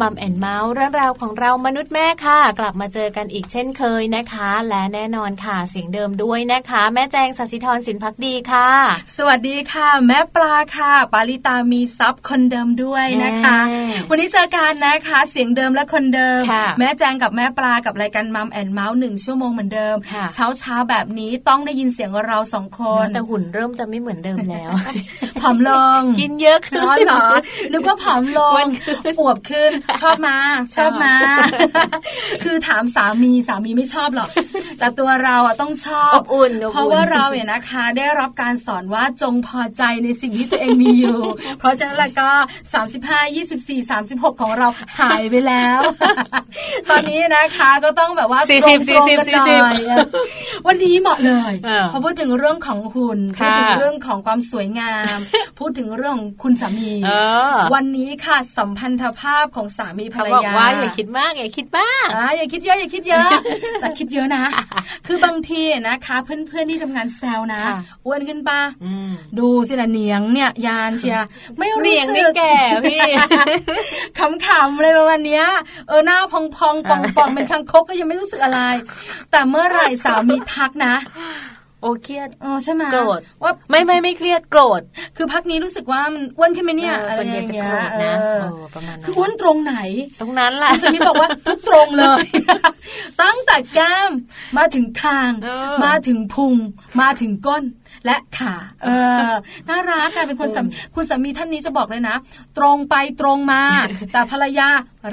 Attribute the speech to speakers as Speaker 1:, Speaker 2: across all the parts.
Speaker 1: Mom and Mouth เรื่องราวของเรามนุษย์ แม่ค่ะ กลับมาเจอกันอีกเช่นเคยนะคะ และแน่นอนค่ะเสียงเดิมด้วยนะคะ แม่แจงสัสิธรสินพักดีค่ะ
Speaker 2: สวัสดีค่ะ แม่ปลาค่ะ ปาลิตามีซับคนเดิมด้วยนะคะ วันนี้เจอกันนะคะ เสียงเดิมและคนเดิม แม่แจงกับแม่ปลากับรายการ Mom and Mouth หนึ่งชั่วโมงเหมือนเดิม เช้าเช้าแบบนี้ต้องได้ยินเสียงเราสองคน
Speaker 1: แต่หุ่นเริ่มจะไม่เหมือนเดิมแล้ว
Speaker 2: ผอมลง
Speaker 1: กินเยอะขึ้น
Speaker 2: เหรอนึกว่าผอมลงอวบขึ้นชอบมาชอบมาคือถามสามีสามีไม่ชอบหรอก แต่ตัวเราอะต้องชอบ
Speaker 1: อบอุ่น
Speaker 2: เพราะว่าเราเนี่ยนะคะ ได้รับการสอนว่าจงพอใจในสิ่งที่ตัวเองมีอยู่ เพราะฉะนั้นแล้วก็ 35 24 36 ของเราหายไปแล้ว ตอนนี้นะคะก็ต้องแบบว่า
Speaker 1: ตรงๆกันหน่อย
Speaker 2: วันนี้เหมาะเลยพอพูดถึงเรื่องของหุ่นพูดถึงเรื่องของความสวยงาม พูดถึงเรื่องของคุณสามีวันนี้ค่ะสัมพันธภาพของสามีภรรยา
Speaker 1: บอกว่าอย่าคิดมากอย่าคิดมาก
Speaker 2: อย่าคิดเยอะอย่าคิดเยอะแต่คิดเยอะนะ คือบางทีนะคะเพื่อนๆที่ทำงานแซวนะอ้วนขึ้นปะดูสินะเนียงเนี่ยยานเชียไม่รู้
Speaker 1: สึกเนียงแก่พี่
Speaker 2: ขำๆเลยวันนี้เออหน้าพองๆป่องๆเป็นคังคกก็ยังไม่รู้สึกอะไร แต่เมื่อไหร่สามีทักนะ
Speaker 1: โอเครียด
Speaker 2: อ๋อใช่ไหม
Speaker 1: โกรธว่าไม่ไม่ไม่เครียดโกรธ
Speaker 2: คือพักนี้รู้สึกว่ามันอ้วนขึ้นไหมเนี่ย
Speaker 1: ส่วนใหญ่จะโกรธนะ
Speaker 2: ประมาณนั้นคืออ้วนตรงไหน
Speaker 1: ตรงนั้นแหละ
Speaker 2: สามีบอกว่าทุกตรงเลย ตั้งแต่แก้มมาถึงคาง มาถึงพุง มาถึงก้น และขาเออน่ารักค่ะเป็นคนสคุณสามีท่านนี้จะบอกเลยนะ ตรงไปตรงมา แต่ภรรยา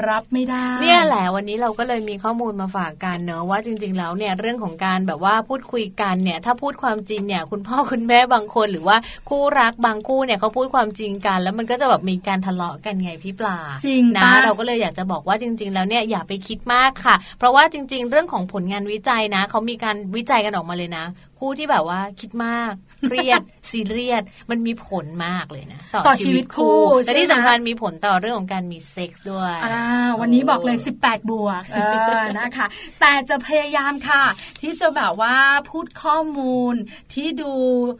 Speaker 2: รับไม่ได้
Speaker 1: เนี่ยแหละวันนี้เราก็เลยมีข้อมูลมาฝากกันเนอะว่าจริง ๆ แล้วเนี่ยเรื่องของการแบบว่าพูดคุยกันเนี่ย ถ้าพูดความจริงเนี่ย คุณพ่อคุณแม่บางคนหรือว่าคู่รักบางคู่เนี่ยเขาพูดความจริงกัน แล้วมันก็จะแบบมีการทะเลาะกันไงพี่ปลา
Speaker 2: จริง
Speaker 1: นะเราก็เลยอยากจะบอกว่าจริง ๆ แล้วเนี่ยอย่าไปคิดมากค่ะ เพราะว่าจริง ๆ เรื่องของผลงานวิจัยนะเขามีการวิจัยกันออกมาเลยนะ คู่ที่แบบว่าคิดมาก เครียดซีเรียสมันมีผลมากเลยนะ
Speaker 2: ต่อชีวิตคู่
Speaker 1: และที่สำคัญมีผลต่อเรื่องของการมีเซ็กซ์ด้วย
Speaker 2: อ่าวันนี้บอกเลย 18 บวกเออนะคะ แต่จะพยายามค่ะ ที่จะแบบว่าพูดข้อมูลที่ดู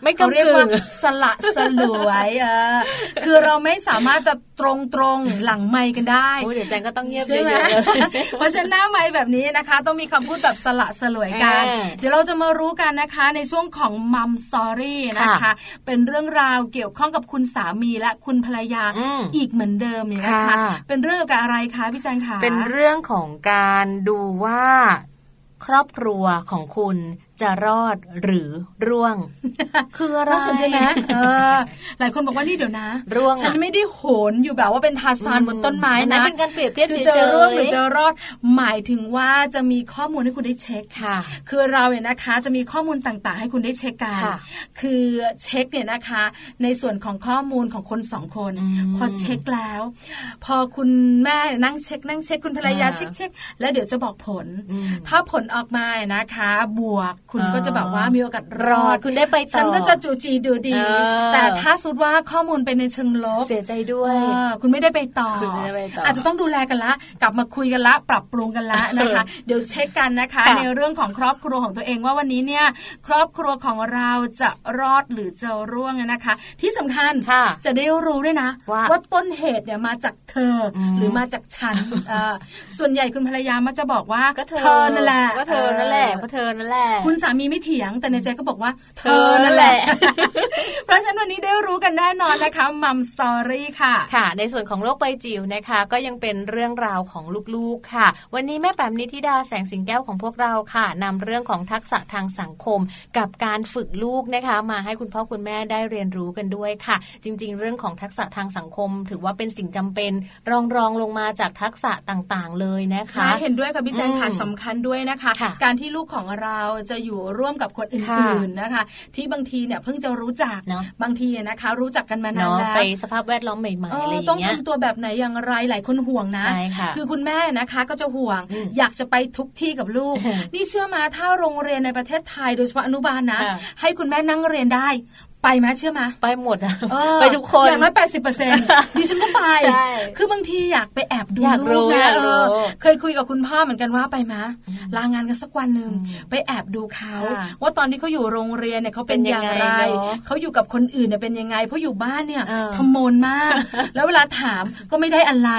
Speaker 1: ไม่
Speaker 2: เขาเรียกว่าสละสลวยเออคือเราไม่สามารถจะตรงตรงหลังไม้กันได้
Speaker 1: เดี๋ยวแจงก็ต้องเงียบใช่
Speaker 2: ไหมเพราะฉะนั้นหน้าไม้แบบนี้นะคะ ต้องมีคำพูดแบบสละสลวยกัน เดี๋ยวเราจะมารู้กันนะคะในช่วงของมัมสอรี่นะคะ เป็นเรื่องราวเกี่ยวข้องกับคุณสามีและคุณภรรยาอีกเหมือนเดิมเนี่ยนะคะ เป็นเรื่องเกี่ยวกับอะไรคะพี่แจงคะ
Speaker 1: เป็นเรื่องของการดูว่าครอบครัวของคุณจะรอดหรือร่วง
Speaker 2: คืออะไรสนใจไหมหลายคนบอกว่านี่เดี๋ยวนะ
Speaker 1: ร่วง
Speaker 2: ฉันไม่ได้โหนอยู่แบบว่าเป็นทาซานบนต้นไม้นะ
Speaker 1: เป็นการเปรียบเทียบ
Speaker 2: จะร่วงหรือจะรอด หมายถึงว่าจะมีข้อมูลให้คุณได้เช็ค
Speaker 1: ค่ะ
Speaker 2: คือเราเนี่ยนะคะ จะมีข้อมูลต่างๆ ให้คุณได้เช็คกันคือเช็คเนี่ยนะคะ ในส่วนของข้อมูลของคนสองคน พอเช็คแล้ว พอคุณแม่นั่งเช็ค นั่งเช็คคุณภรรยาเช็คเช็คแล้วเดี๋ยวจะบอกผล ถ้าผลออกมานะคะ บวกคุณก็จะแบบว่ามีโอกาสรอด
Speaker 1: คุณได้ไปต่อฉั
Speaker 2: นก็จะจูจีดูดี แต่ถ้าสุดว่าข้อมูลเป็นในเชิงลบ
Speaker 1: เสียใจด้วย
Speaker 2: คุณไม่ได้ไปต่อ อาจจะต้องดูแลกันละ กลับมาคุยกันละ ปรับปรุงกันละนะคะ เดี๋ยวเช็คกันนะคะ ในเรื่องของครอบครัวของตัวเองว่าวันนี้เนี่ยครอบครัวของเราจะรอดหรือจะร่วงนะคะ ที่สำคัญจะได้รู้ด้วยนะ ว่าต้นเหตุเนี่ยมาจากเธอหรือมาจากฉันส่วนใหญ่คุณภรรยามักจะบอกว่าเธอนั่นแหละ
Speaker 1: ว่าเธอนั่นแหละว่าเธอนั่นแหละ
Speaker 2: คุณสามีไม่เถียงแต่ในใจก็บอกว่า เธอนั่นแหละ เพราะฉะนั้นวันนี้ได้รู้กันแน่นอนนะคะมัมสตอรี่ค่ะ
Speaker 1: ค่ะ ในส่วนของโลกใบจิ๋วนะคะ ก็ยังเป็นเรื่องราวของลูกๆค่ะ วันนี้แม่แปมนิธิดาแสงสิงแก้วของพวกเราค่ะนำเรื่องของทักษะทางสังคม กับการฝึกลูกนะคะ มาให้คุณพ่อคุณแม่ได้เรียนรู้กันด้วยค่ะ จริง ๆ เรื่องของทักษะทางสังคม ถือว่าเป็นสิ่งจำเป็น รองรองลงมาจากทักษะต่างๆ เลยนะคะใช่
Speaker 2: เห็นด้วยกับพี่แจนค่ะสำคัญด้วยนะคะ การที่ลูกของเราจะอยู่ร่วมกับคนอื่นๆนะคะ ที่บางทีเนี่ยเพิ่งจะรู้จัก
Speaker 1: เนาะ
Speaker 2: บางทีนะคะ รู้จักกันมานานแล้ว
Speaker 1: ไปสภาพแวดล้อมใหม่ๆอะไรอย่างเงี้
Speaker 2: ยต้องทำตัวแบบไหนอย่างไรหลายคนห่วงนะ
Speaker 1: ใช่ค่ะ
Speaker 2: คือคุณแม่นะคะก็จะห่วง อยากจะไปทุกที่กับลูก นี่เชื่อมาถ้าโรงเรียนในประเทศไทยโดยเฉพาะอนุบาลนะ ให้คุณแม่นั่งเรียนได้ ไปไหมเชื่อมา
Speaker 1: ไปหมดอะไปทุกคน
Speaker 2: อย่างน้อยแปดสิบเปอร์เซ็นต์ดิฉันก็ไป คือบางทีอยากไปแอบดูลูกนะเคยคุยกับคุณพ่อเหมือนกันว่าไปมาลางานกันสักวันหนึ่งไปแอบดูเขาว่าตอนที่เขาอยู่โรงเรียนเนี่ยเขาเป็นอย่างไรเขาอยู่กับคนอื่นเนี่ยเป็นยังไงเพราะอยู่บ้านเนี่ยทำโมนมาก แล้วเวลาถามก็ไม่ได้อะไร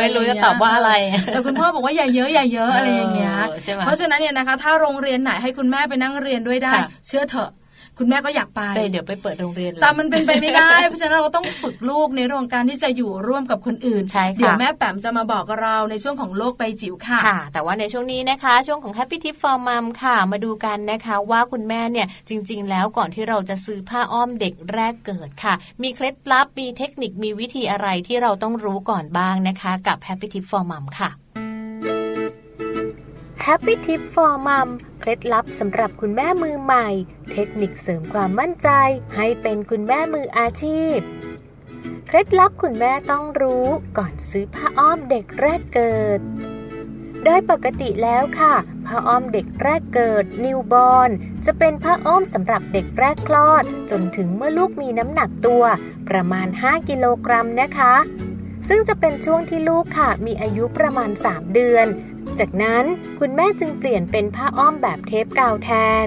Speaker 1: ไม่รู้จะตอบว่าอะไร
Speaker 2: แต่คุณพ่อบอกว่าอย่าเยอะอย่าเยอะอะไรอย่างเงี้ยเพราะฉะนั้นเนี่ยนะคะ ถ้าโรงเรียนไหนให้คุณแม่ไปนั่งเรียนด้วยได้ เชื่อเถอะ คุณแม่ก็อยากไป
Speaker 3: เดี๋ยวไปเปิดโรงเรียน
Speaker 2: แต่มันเป็นไปไม่ได้ เพราะฉะนั้นเราต้องฝึกลูกในเรื่องการที่จะอยู่ร่วมกับคนอื่น
Speaker 3: ใช่
Speaker 2: ค่ะเดี๋ยวแม่แปมจะมาบอกเราในช่วงของโลกใบจิ๋วค่ะ
Speaker 3: ค่ะ แต่ว่าในช่วงนี้นะคะ ช่วงของ Happy Tip for Mom ค่ะ มาดูกันนะคะว่าคุณแม่เนี่ยจริง ๆ แล้วก่อนที่เราจะซื้อผ้าอ้อมเด็กแรกเกิดค่ะ มีเคล็ดลับมีเทคนิคมีวิธีอะไรที่เราต้องรู้ก่อนบ้างนะคะ กับ Happy Tip for Mom ค่ะ
Speaker 1: Happy Tip for Mom เคล็ดลับสำหรับคุณแม่มือใหม่ เทคนิคเสริมความมั่นใจ ให้เป็นคุณแม่มืออาชีพ เคล็ดลับคุณแม่ต้องรู้ก่อนซื้อผ้าอ้อมเด็กแรกเกิด โดยปกติแล้วค่ะผ้าอ้อมเด็กแรกเกิดนิวบอร์นจะเป็นผ้าอ้อมสำหรับเด็กแรกคลอด จนถึงเมื่อลูกมีน้ำหนักตัว ประมาณ 5 กิโลกรัมนะคะซึ่งจะเป็นช่วงที่ลูกค่ะมีอายุประมาณ 3 เดือน จากนั้นคุณแม่จึงเปลี่ยนเป็นผ้าอ้อมแบบเทปกาวแทน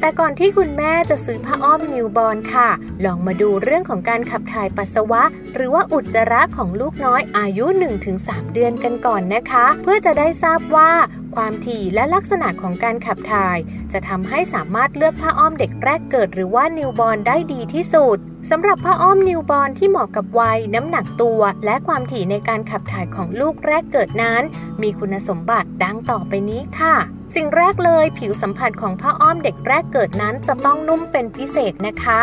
Speaker 1: แต่ก่อนที่คุณแม่จะซื้อผ้าอ้อมนิวบอลค่ะ ลองมาดูเรื่องของการขับถ่ายปัสสาวะ หรือว่าอุจจาระของลูกน้อยอายุ 1-3 เดือนกันก่อนนะคะ เพื่อจะได้ทราบว่า ความถี่และลักษณะของการขับถ่าย จะทำให้สามารถเลือกผ้าอ้อมเด็กแรกเกิดหรือว่านิวบอลได้ดีที่สุดสำหรับผ้าอ้อมนิวบอลที่เหมาะกับวัย น้ำหนักตัว และความถี่ในการขับถ่ายของลูกแรกเกิดนั้น มีคุณสมบัติดังต่อไปนี้ค่ะ สิ่งแรกเลยผิวสัมผัสของผ้าอ้อมเด็กแรกเกิดนั้นจะต้องนุ่มเป็นพิเศษนะคะ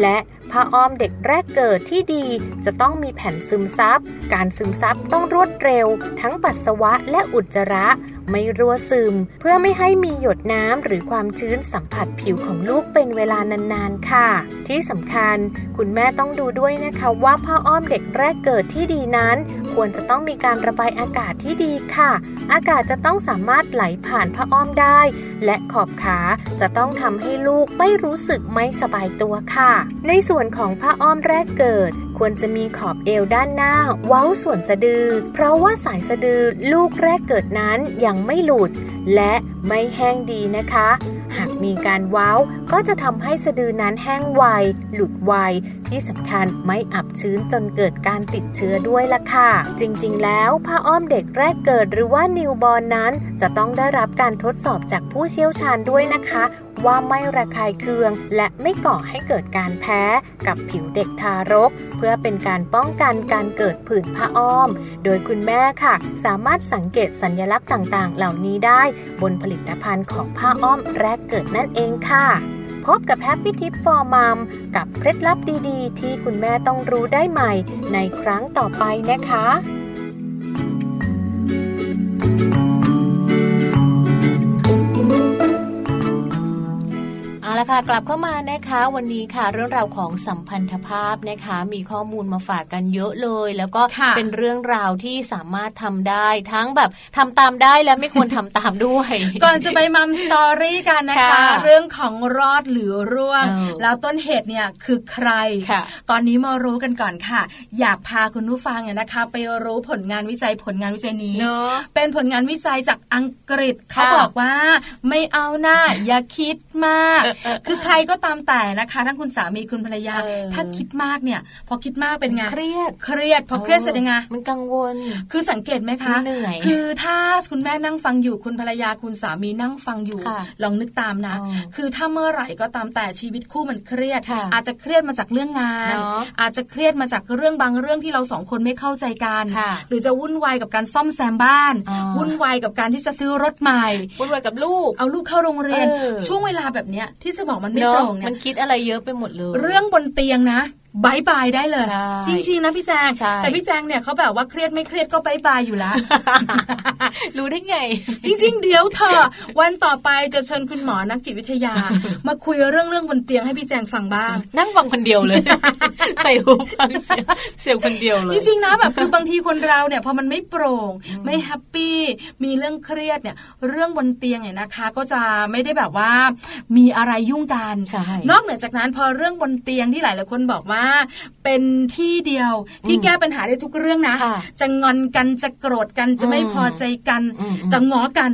Speaker 1: และผ้าอ้อมเด็กแรกเกิดที่ดีจะต้องมีแผ่นซึมซับ การซึมซับต้องรวดเร็ว ทั้งปัสสาวะและอุจจาระไม่รั่วซึม เพื่อไม่ให้มีหยดน้ำหรือความชื้นสัมผัสผิวของลูกเป็นเวลานานๆ ค่ะ ที่สำคัญคุณแม่ต้องดูด้วยนะคะว่าผ้าอ้อมเด็กแรกเกิดที่ดีนั้น ควรจะต้องมีการระบายอากาศที่ดีค่ะ อากาศจะต้องสามารถไหลผ่านผ้าอ้อมได้ และขอบขาจะต้องทำให้ลูกไม่รู้สึกไม่สบายตัวค่ะ ในส่วนของผ้าอ้อมแรกเกิดควรจะมีขอบเอวด้านหน้า เว้าส่วนสะดือ เพราะว่าสายสะดือลูกแรกเกิดนั้นยังไม่หลุด และไม่แห้งดีนะคะ หากมีการเว้าก็จะทำให้สะดือนั้นแห้งไว หลุดไว ที่สำคัญไม่อับชื้นจนเกิดการติดเชื้อด้วยล่ะค่ะ จริงๆ แล้วผ้าอ้อมเด็กแรกเกิดหรือว่านิวบอลนั้น จะต้องได้รับการทดสอบจากผู้เชี่ยวชาญด้วยนะคะ ว่าไม่ระคายเคือง และไม่ก่อให้เกิดการแพ้กับผิวเด็กทารก เพื่อเป็นการป้องกันการเกิดผื่นผ้าอ้อม โดยคุณแม่ค่ะ สามารถสังเกตสัญลักษณ์ต่างๆ เหล่านี้ได้ บนผลิตภัณฑ์ของผ้าอ้อมแรกเกิดนั่นเองค่ะพบกับ Happy Tip for Mom กับเคล็ดลับดีๆ ที่คุณแม่ต้องรู้ได้ใหม่ในครั้งต่อไปนะคะ
Speaker 3: ละค่ะกลับเข้ามานะคะ วันนี้ค่ะ เรื่องราวของสัมพันธภาพนะคะ มีข้อมูลมาฝากกันเยอะเลย แล้วก็เป็นเรื่องราวที่สามารถทำได้ ทั้งแบบทำตามได้และไม่ควรทำตามด้วย
Speaker 2: ก่อนจะไปมัมสตอรี่กันนะคะ เรื่องของรอดหรือร่วง แล้วต้นเหตุเนี่ยคือใคร ตอนนี้มารู้กันก่อนค่ะ อยากพาคุณผู้ฟังเนี่ยนะคะ ไปรู้ผลงานวิจัยผลงานวิจัยนี้ เป็นผลงานวิจัยจากอังกฤษเขาบอกว่าไม่เอาหน้าอย่าคิดมากคือใครก็ตามแต่นะคะ ทั้งคุณสามีคุณภรรยา ถ้าคิดมากเนี่ย พอคิดมากเป็นไง
Speaker 3: เครียด
Speaker 2: เครียด พอเครียดเสร็จยังไง
Speaker 3: มันกังวล
Speaker 2: คือสังเกตไหมคะ
Speaker 3: เหนื่อย
Speaker 2: คือถ้าคุณแม่นั่งฟังอยู่คุณภรรยาคุณสามีนั่งฟังอยู่ ลองนึกตามนะ คือถ้าเมื่อไหร่ก็ตามแต่ชีวิตคู่มันเครียด อาจจะเครียดมาจากเรื่องงาน อาจจะเครียดมาจากเรื่องบางเรื่องที่เราสองคนไม่เข้าใจกัน หรือจะวุ่นวายกับการซ่อมแซมบ้าน วุ่นวายกับการที่จะซื้อรถใหม่
Speaker 3: วุ่นวายกับลูก
Speaker 2: เอาลูกเข้าโรงเรียน ช่วงเวลาแบบเนี้ยที่สมองมันไม่ตรง
Speaker 3: มันคิดอะไรเยอะไปหมดเลย
Speaker 2: เรื่องบนเตียงนะ bye bye ได้เลย จริง ๆ นะพี่แจง แต่พี่แจงเนี่ยเขาแบบว่าเครียดไม่เครียดก็ bye bye อยู่แล้ว
Speaker 3: รู้ได้ไง
Speaker 2: จริง ๆ เดี๋ยวเธอวันต่อไปจะเชิญคุณหมอนักจิตวิทยา มาคุยเรื่องเรื่องบนเตียงให้พี่แจงฟังบ้าง
Speaker 3: นั่งฟังคนเดียวเลย ใส่หูฟังเสียงเสียงคนเดียวเลย
Speaker 2: จริงๆนะแบบคือบางทีคนเราเนี่ยพอมันไม่โปร่งไม่ happy มีเรื่องเครียดเนี่ยเรื่องบนเตียงเนี่ยนะคะ ก็จะไม่ได้แบบว่ามีอะไรยุ่งกันนอกเหนือจากนั้นพอเรื่องบนเตียงที่หลายหลายคนบอกว่าว่าเป็นที่เดียวที่แก้ปัญหาได้ทุกเรื่องนะ จะงอนกันจะโกรธกันจะไม่พอใจกัน จะง้อกัน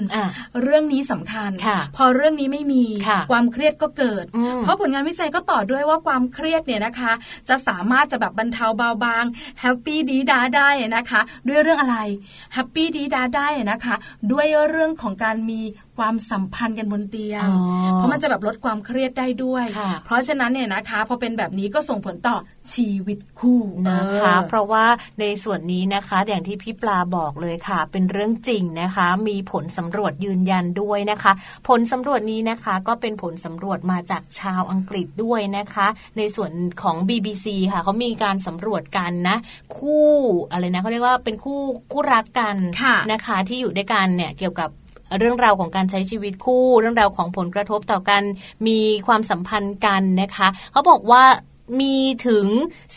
Speaker 2: เรื่องนี้สำคัญ พอเรื่องนี้ไม่มีความเครียดก็เกิด เพราะผลงานวิจัยก็ต่อด้วยว่าความเครียดเนี่ยนะคะ จะสามารถจะแบบบรรเทาเบาบางแฮปปี้ดีดาได้นะคะ ด้วยเรื่องอะไรแฮปปี้ดีดาได้นะคะ ด้วยเรื่องของการมี ความสัมพันธ์กันบนเตียง เพราะมันจะแบบลดความเครียดได้ด้วย เพราะฉะนั้นเนี่ยนะคะพอเป็นแบบนี้ก็ส่งผลต่อชีวิตคู่
Speaker 1: นะคะ เพราะว่าในส่วนนี้นะคะอย่างที่พี่ปลาบอกเลยค่ะ เป็นเรื่องจริงนะคะ มีผลสำรวจยืนยันด้วยนะคะ ผลสำรวจนี้นะคะก็เป็นผลสำรวจมาจากชาวอังกฤษด้วยนะคะ ในส่วนของ BBC ค่ะเขามีการสำรวจกันนะ คู่อะไรนะเขาเรียกว่าเป็นคู่คู่รักกันนะคะ ที่อยู่ด้วยกันเนี่ยเกี่ยวกับ เรื่องราวของการใช้ชีวิตคู่ เรื่องราวของผลกระทบต่อกันมีความสัมพันธ์กันนะคะเขาบอกว่า มีถึง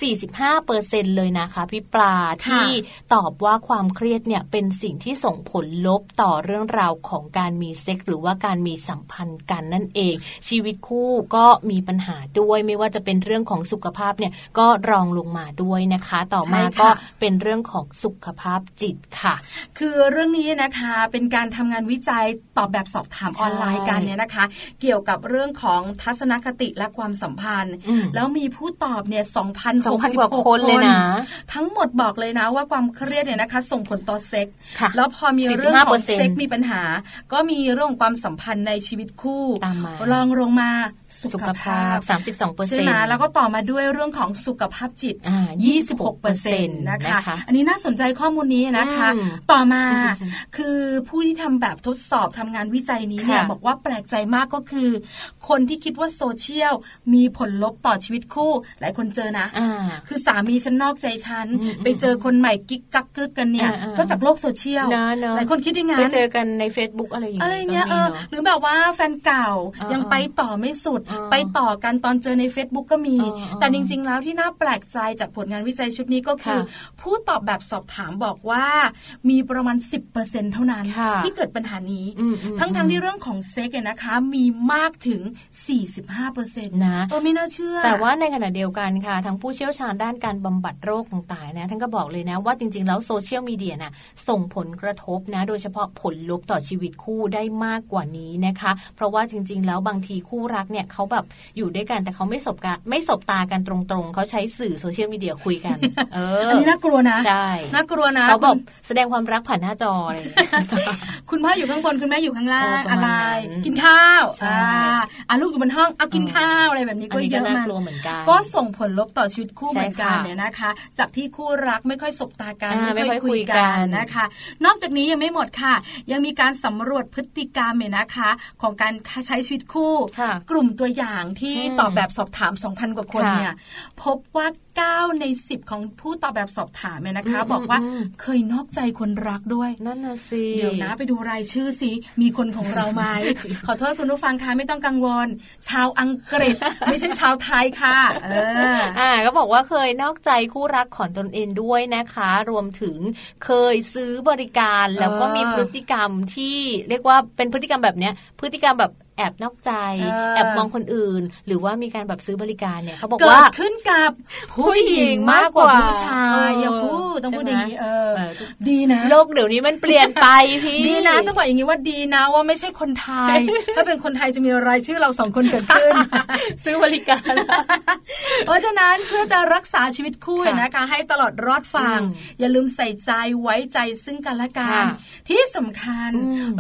Speaker 1: 45เปอร์เซ็นเลยนะคะพี่ปลาที่ตอบว่าความเครียดเนี่ยเป็นสิ่งที่ส่งผลลบต่อเรื่องราวของการมีเซ็กหรือว่าการมีสัมพันธ์กันนั่นเอง ชีวิตคู่ก็มีปัญหาด้วยไม่ว่าจะเป็นเรื่องของสุขภาพเนี่ยก็รองลงมาด้วยนะคะ ต่อมาก็เป็นเรื่องของสุขภาพจิตค่ะ
Speaker 2: คือเรื่องนี้นะคะเป็นการทำงานวิจัยตอบแบบสอบถามออนไลน์กันเนี่ยนะคะ เกี่ยวกับเรื่องของทัศนคติและความสัมพันธ์ แล้วมีผู้ผู้ตอบเนี่ยสองพัน
Speaker 1: สองพันกว่าคนเลยนะ
Speaker 2: ทั้งหมดบอกเลยนะว่าความเครียดเนี่ยนะคะ ส่งผลต่อเซ็ก แล้วพอมีเรื่องของเซ็กมีปัญหา ก็มีเรื่องของความสัมพันธ์ในชีวิตคู่
Speaker 1: ตามมา
Speaker 2: ลองลงมา
Speaker 1: สุขภาพ 32เปอร์เซ็นต์ใช่
Speaker 2: ไหมแล้วก็ต่อมาด้วยเรื่องของสุขภาพจิต 26เปอร์เซ็นต์นะคะ อันนี้น่าสนใจข้อมูลนี้นะคะ ต่อมาคือผู้ที่ทำแบบทดสอบทำงานวิจัยนี้เนี่ยบอกว่าแปลกใจมากก็คือ คนที่คิดว่าโซเชียลมีผลลบต่อชีวิตคู่ หลายคนเจอนะ คือสามีฉันนอกใจฉัน ไปเจอคนใหม่กิ๊กกักกึกกันเนี่ย ก็จากโลกโซเชียลหลายคนคิดยังไง
Speaker 1: ไปเจอกันใน Facebook อะไรอย่างเงี้ยอะไรเงี้ย
Speaker 2: หรือแบบว่าแฟนเก่ายังไปต่อไม่สุดไปต่อกันตอนเจอใน Facebook ก็มี แต่จริง ๆ แล้วที่น่าแปลกใจจากผลงานวิจัยชุดนี้ก็คือ ผู้ตอบแบบสอบถามบอกว่ามีประมาณ 10%เท่านั้น ที่เกิดปัญหานี้ ทั้งๆทที่เรื่องของเซ็กเนี่ยนะคะ มีมากถึง 45%นะเออไม่น่าเชื่อ
Speaker 1: แต่ว่าในขณะเดียวกันค่ะทั้งผู้เชี่ยวชาญด้านการบำบัดโรคต่างๆนะท่านก็บอกเลยนะว่าจริง ๆ แล้วโซเชียลมีเดียน่ะส่งผลกระทบนะ โดยเฉพาะผลลบต่อชีวิตคู่ได้มากกว่านี้นะคะ เพราะว่าจริง ๆ แล้วบางทีคู่รักเนี่ยเขาแบบอยู่ด้วยกันแต่เขาไม่สบกันไม่สบตากันตรงๆเขาใช้สื่อโซเชียลมีเดียคุยกันเอออั
Speaker 2: นนี้น่ากลัวนะ
Speaker 1: ใช่
Speaker 2: น่ากลัวนะ
Speaker 1: เขาแบบแสดงความรักผ่านหน้าจอเลย
Speaker 2: คุณพ่ออยู่ข้างบนคุณแม่อยู่ข้างล่างอะไร กินข้าวใช่อ่าลูกอยู่บนห้องเอากินข้าวอะไรแบบนี้ก็เยอะมากก็ส่งผลลบต่อชีวิตคู่เหมือนกันเนี่ยนะคะ จากที่คู่รักไม่ค่อยสบตากันไม่ค่อยคุยกันนะคะ นอกจากนี้ยังไม่หมดค่ะ ยังมีการสำรวจพฤติกรรมเนี่ยนะคะ ของการใช้ชีวิตคู่ กลุ่มตัวอย่างที่ตอบแบบสอบถาม 2,000 กว่าคนเนี่ยพบว่า 9 ใน 10 ของผู้ตอบแบบสอบถามเนี่ยนะคะ บอกว่าเคยนอกใจคนรักด้วย
Speaker 1: นั่นน่ะสิ
Speaker 2: เดี๋ยวนะไปดูรายชื่อสิ มีคนของเราไหมขอโทษคุณผู้ฟังคะไม่ต้องกังวล ชาวอังกฤษ ไม่ใช่ชาวไทยค่ะเออ
Speaker 1: อ่าก็บอกว่าเคยนอกใจคู่รักของตนเองด้วยนะคะ รวมถึงเคยซื้อบริการแล้วก็มีพฤติกรรมที่เรียกว่าเป็นพฤติกรรมแบบเนี้ยพฤติกรรมแบบ แอบนอกใจ แอบมองคนอื่น หรือว่ามีการแบบซื้อบริการเนี่ยเขาบอกว่า
Speaker 2: ขึ้นกับผู้หญิงมากกว่าผู้ชายอย่าพูดต้องพูดอย่างนี้เออ ดีนะ
Speaker 1: โลกเดี๋ยวนี้มันเปลี่ยนไปพี่
Speaker 2: ดีนะต้องบอกอย่างนี้ว่าดีนะว่าไม่ใช่คนไทย ถ้าเป็นคนไทยจะมีรายชื่อเราสองคนเกิดขึ้น
Speaker 1: ซื้อบริการ
Speaker 2: เพราะฉะนั้นเพื่อจะรักษาชีวิตคู่นะคะ ให้ตลอดรอดฟังอย่าลืมใส่ใจไว้ใจซึ่งกันและกันที่สำคัญ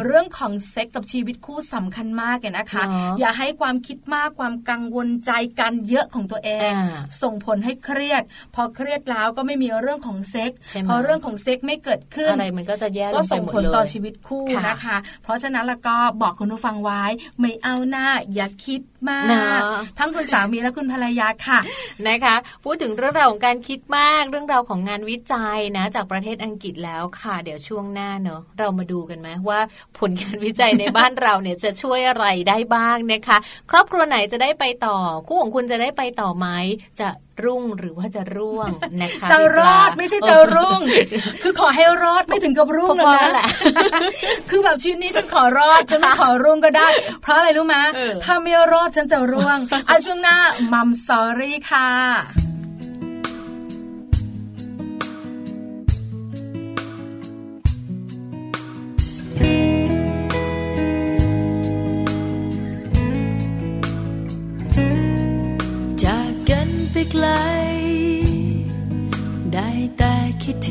Speaker 2: เรื่องของเซ็กกับชีวิตคู่สำคัญมากเนี่ยนะคะ อย่าให้ความคิดมากความกังวลใจกันเยอะของตัวเอง ส่งผลให้เครียด พอเครียดแล้วก็ไม่มีเรื่องของเซ็กพอเรื่องของเซ็กไม่เกิดขึ้น
Speaker 1: อะไรมันก็จะแย่
Speaker 2: ก็ส่งผลต่อชีวิตคู่นะคะ เพราะฉะนั้นแล้วก็บอกคุณผู้ฟังไว้ ไม่เอาหน้าอย่าคิดมาก ทั้งคุณสามีและคุณภรรยาค่ะ
Speaker 1: นะคะ พูดถึงเรื่องราวของการคิดมากเรื่องราวของงานวิจัยนะ จากประเทศอังกฤษแล้วค่ะ เดี๋ยวช่วงหน้าเนอะเรามาดูกันไหมว่าผลการวิจัยในบ้านเราเนี่ยจะช่วยอะไรได้บ้างนะคะ ครอบครัวไหนจะได้ไปต่อ คู่ของคุณจะได้ไปต่อไหมจะรุ่งหรือว่าจะร่วงนะคะ
Speaker 2: จะรอดไม่ใช่จะรุ่ง คือขอให้รอดไม่ถึงกับรุ่งเลยนะคือแบบชีวิตนี้ฉันขอรอดฉันไม่ขอรุ่งก็ได้ เพราะอะไรรู้ไหมถ้าไม่รอดฉันจะร่วงอาช่วงหน้ามัมสอรี่ค่ะ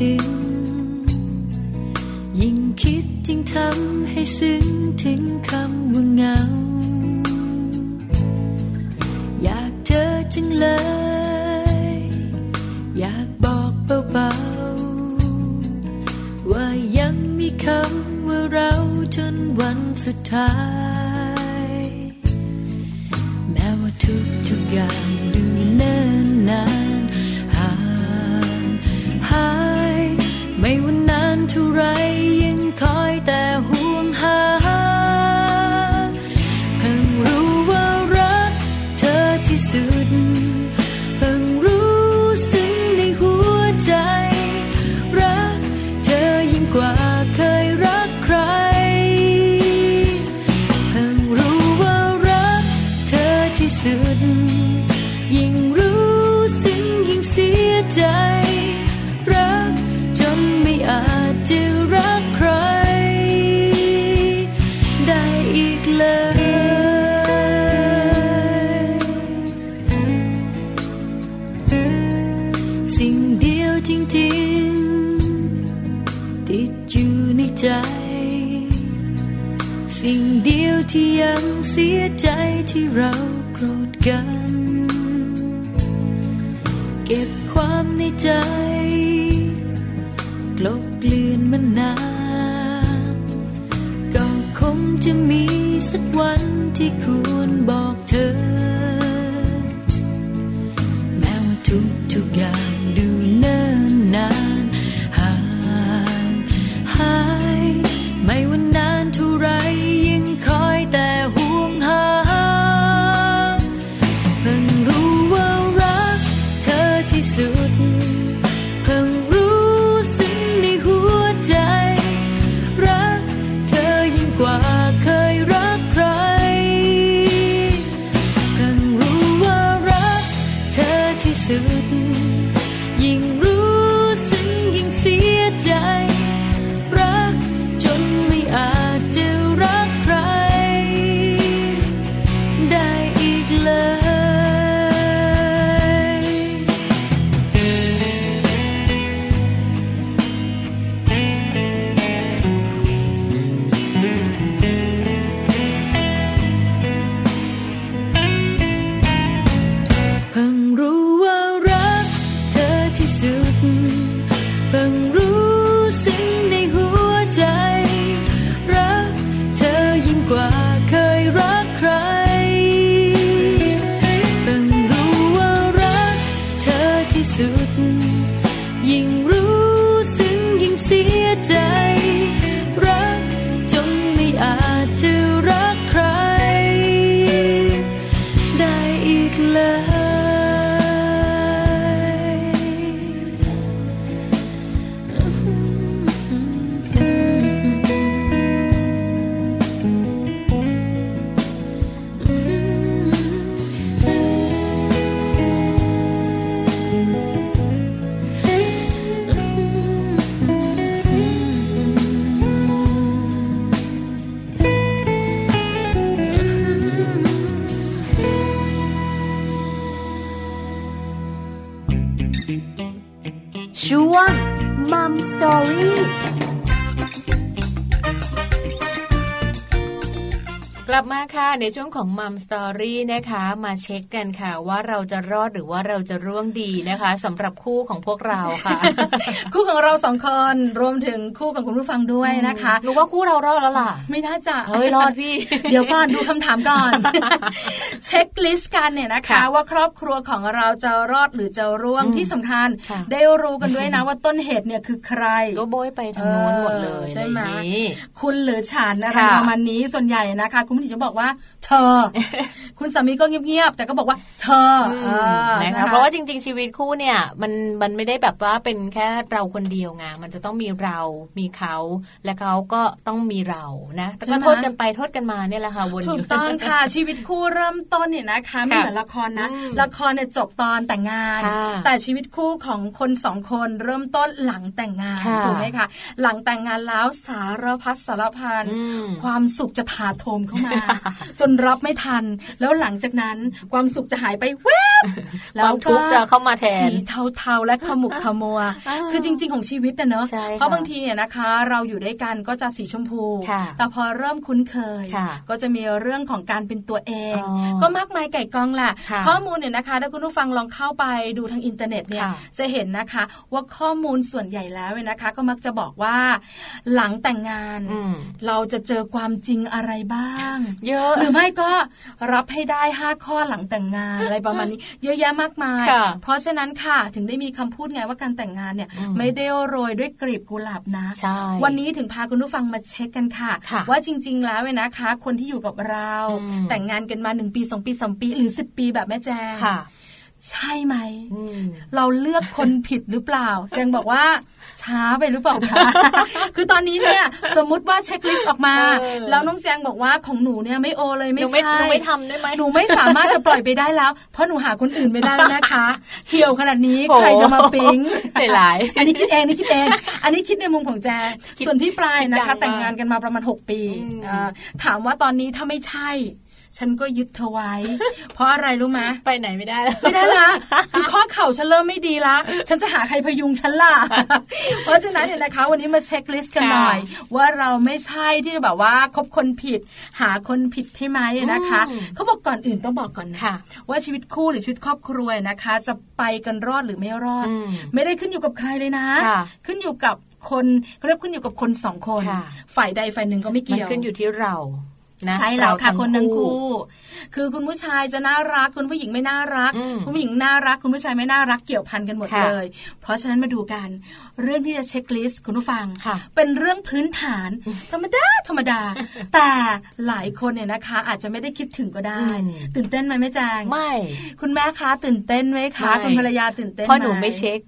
Speaker 4: ถึง ยิ่งคิดยิ่งทำให้ซึ้งถึงคำว่าเหงา อยากเจอจังเลย อยากบอกเบาๆ ว่ายังมีคำว่าเราจนวันสุดท้าย แม้ว่าทุกทุกอย่างาน สิ่งเดียวที่ยังเสียใจที่เราโกรธกัน เก็บความในใจ กลบเกลื่อนมันนานก็คงจะมีสักวันที่ควรบอก สี ใน
Speaker 5: ช่วง
Speaker 1: ของ Mom Story นะคะ มาเช็คกันค่ะ ว่าเราจะรอดหรือว่าเราจะร่วงดีนะคะสำหรับคู่ของพวกเราค่ะ
Speaker 2: คู่ของเราสองคนรวมถึงคู่ของคุณผู้ฟังด้วยนะคะ
Speaker 1: หนูว่าคู่เรารอดแล้วล่ะ
Speaker 2: ไม่น่าจะ
Speaker 1: เฮ้ยรอดพี่
Speaker 2: เดี๋ยวก่อนดูคำถามก่อน checklist กันเนี่ยนะคะ
Speaker 1: ค่ะ
Speaker 2: ว่าครอบครัวของเราจะรอดหรือจะร่วง
Speaker 1: อืม
Speaker 2: ที่สำคัญ
Speaker 1: ค่ะ
Speaker 2: ได้รู้กันด้วยนะว่าต้นเหตุเนี่ยคือใคร
Speaker 1: ก็โบ้ยไปทางโน้นหมดเลย
Speaker 2: เออใช่ไหม
Speaker 1: ในนี้
Speaker 2: คุณหรือฉันอะไร
Speaker 1: ค่ะ
Speaker 2: ประมาณนี้ส่วนใหญ่นะคะ คุณผู้หญิงจะบอกว่าเธ อ คุณสามีก็เงียบๆแต่ก็บอกว่า เธอ
Speaker 1: อืม
Speaker 2: เออ
Speaker 1: นะคะเพราะว่าจริง ๆ ชีวิตคู่เนี่ยมันมันไม่ได้แบบว่าเป็นแค่เราคนเดียวไงมันจะต้องมีเรามีเขาและเขาก็ต้องมีเรานะแต่ก็โทษกันไปโทษกันมาเนี่ยแหละค่ะวนอ
Speaker 2: ถูก
Speaker 1: ยู่
Speaker 2: ต้องค่ะชีวิตคู่เริ่มต้นเนี่ยนะคะไม่เหมือนละครนะ
Speaker 1: อืม
Speaker 2: ละครเนี่ยจบตอนแต่งงาน
Speaker 1: ค่ะ
Speaker 2: แต่ชีวิตคู่ของคนสองคนเริ่มต้นหลังแต่งงาน
Speaker 1: ค่ะ
Speaker 2: ถูกไหมคะหลังแต่งงานแล้วสารพัดสารพัน
Speaker 1: อืม
Speaker 2: ความสุขจะถาโถมเข้ามา จนรับไม่ทัน แล้วหลังจากนั้นความสุขจะหายไปแวบ
Speaker 1: แล้วทุกจะเข้ามาแทน
Speaker 2: สีเทาๆและขมุกขมัว คือจริง ๆ ของชีวิตเนอะเพราะบางทีนะคะ เราอยู่ด้วยกันก็จะสีชมพู แต่พอเริ่มคุ้นเคย ก็จะมีเรื่องของการเป็นตัวเอง ก็มากมายไก่กองแหละข้อมูลเนี่ยนะคะถ้าคุณผู้ฟังลองเข้าไปดูทางอินเทอร์เน็ตเนี่ยจะเห็นนะคะว่าข้อมูลส่วนใหญ่แล้วนะคะ ก็มักจะบอกว่าหลังแต่งงาน เราจะเจอความจริงอะไรบ้าง
Speaker 1: เยอะ
Speaker 2: หรือไม่ก็รับให้ได้ห้าข้อหลังแต่งงานอะไรประมาณนี้ เยอะแยะมากมาย เพราะฉะนั้นค่ะถึงได้มีคำพูดไงว่าการแต่งงานเนี่ยไม่ได้โรยด้วยกลีบกุหลาบนะ วันนี้ถึงพาคุณผู้ฟังมาเช็คกันค่ะ ว่าจริง ๆ แล้วเว้นะคะ คนที่อยู่กับเรา แต่งงานกันมาหนึ่งปีสองปีสองปี หรือสิบปีแบบแม่แจ้งใช่ไหม เราเลือกคนผิดหรือเปล่าแจงบอกว่า ช้าไปหรือเปล่าคะคือตอนนี้เนี่ยสมมติว่าเช็คลิสต์ออกมา แล้วน้องแจงบอกว่าของหนูเนี่ยไม่โอเลยไม่ใช่
Speaker 1: หนูไม่ทำได้ไหม
Speaker 2: หนูไม่สามารถจะปล่อยไปได้แล้ว เพราะหนูหาคนอื่นไม่ได้แล้วนะคะเหี่ยวขนาดนี้ใครจะมาปิ๊ง
Speaker 1: เสียหลาย
Speaker 2: อันนี้คิดเองนี่คิดเองอันนี้คิดในมุมของแจงส่วนพี่ปลายนะคะ แต่งงานกันมาประมาณ 6 ปีถามว่าตอนนี้ถ้าไม่ใช่ ฉันก็ยึดเธอไว้ เพราะอะไรรู้ไหม
Speaker 1: ไปไหนไม่ได้
Speaker 2: ไม่ได้ละคือข้อเข่าฉันเริ่มไม่ดีละฉันจะหาใครพยุงฉันล่ะเพราะฉะนั้นเนี่ยนะคะ วันนี้มาเช็คลิสต์กันหน่อย ว่าเราไม่ใช่ที่จะแบบว่าคบคนผิด หาคนผิดให้ไหมนะคะเขาบอกก่อนอื่นต้องบอกก่อนนะว่าชีวิตคู่หรือชีวิตครอบครัวนะคะ จะไปกันรอดหรือไม่รอด ไม่ได้ขึ้นอยู่กับใครเลยนะ ขึ้นอยู่กับคนเขาเรียกขึ้นอยู่กับคนสองคน ฝ่ายใดฝ่ายหนึ่งก็ไม่เกี่ยว
Speaker 1: ขึ้นอยู่ที่เรา
Speaker 2: ใช่แล้วค่ะคนทั้งคู่ คือคุณผู้ชายจะน่ารักคุณผู้หญิงไม่น่ารัก คุณผู้หญิงน่ารัก คุณผู้ชายไม่น่ารักเกี่ยวพันกันหมดเลย เพราะฉะนั้นมาดูกัน เรื่องที่จะเช็คลิสต์คุณผู้ฟังเป็นเรื่องพื้นฐาน ธรรมดาธรรมดา แต่หลายคนเนี่ยนะคะ อาจจะไม่ได้คิดถึงก็ได้ ตื่นเต้นไหมแม่แจง
Speaker 1: ไม่
Speaker 2: คุณแม่คะตื่นเต้นไหมคะคุณภรรยาตื่นเต้น
Speaker 1: เพราะหนูไม่เช็ค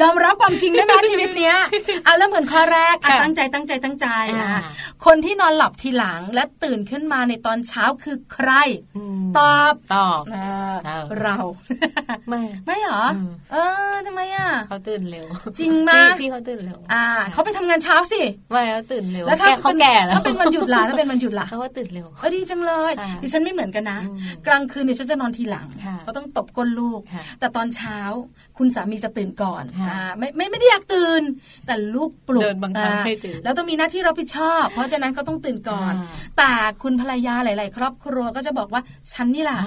Speaker 2: ยอมรับความจริงได้ไหมชีวิตเนี้ยเอาเริ่มเหมือนข้อแรกตั้งใจตั้งใจตั้งใจนะคนที่นอนหลับทีหลังและตื่นขึ้นมาในตอนเช้าคือใคร ตอบ
Speaker 1: ตอบ
Speaker 2: เรา
Speaker 1: ไม่
Speaker 2: ไม่หรอ เออทำไมอะ
Speaker 1: เขาตื่นเร็ว
Speaker 2: จริงมา
Speaker 1: กพี่เขาตื่นเร็ว
Speaker 2: อ่าเขาไปทำงานเช้าสิ
Speaker 1: ไม่เขาตื่นเร็ว
Speaker 2: แล้วถ้าเขาแก่แล้วถ้าเป็นวันหยุดล่ะถ้าเป็นวันหยุดล่ะ
Speaker 1: เขาก็ตื่นเร็ว
Speaker 2: เออดีจังเลยดิฉันไม่เหมือนกันนะ กลางคืนเนี่ยฉันจะนอนทีหลังเขาต้องตบก้นลูก แต่ตอนเช้าคุณสามีจะตื่นก่อนอ่าไม่ไม่ไม่ได้อยากตื่น แต่ลูกปลุกเดิ
Speaker 1: นบังคับให้ตื่นแล้
Speaker 2: วต้องมีหน้าที่รับผิดชอบ เพราะฉะนั้นเขาต้องตื่นก่อนแต่คุณภรรยาหลาย ๆ ครอบครัวก็จะบอกว่าฉันนี่แหละ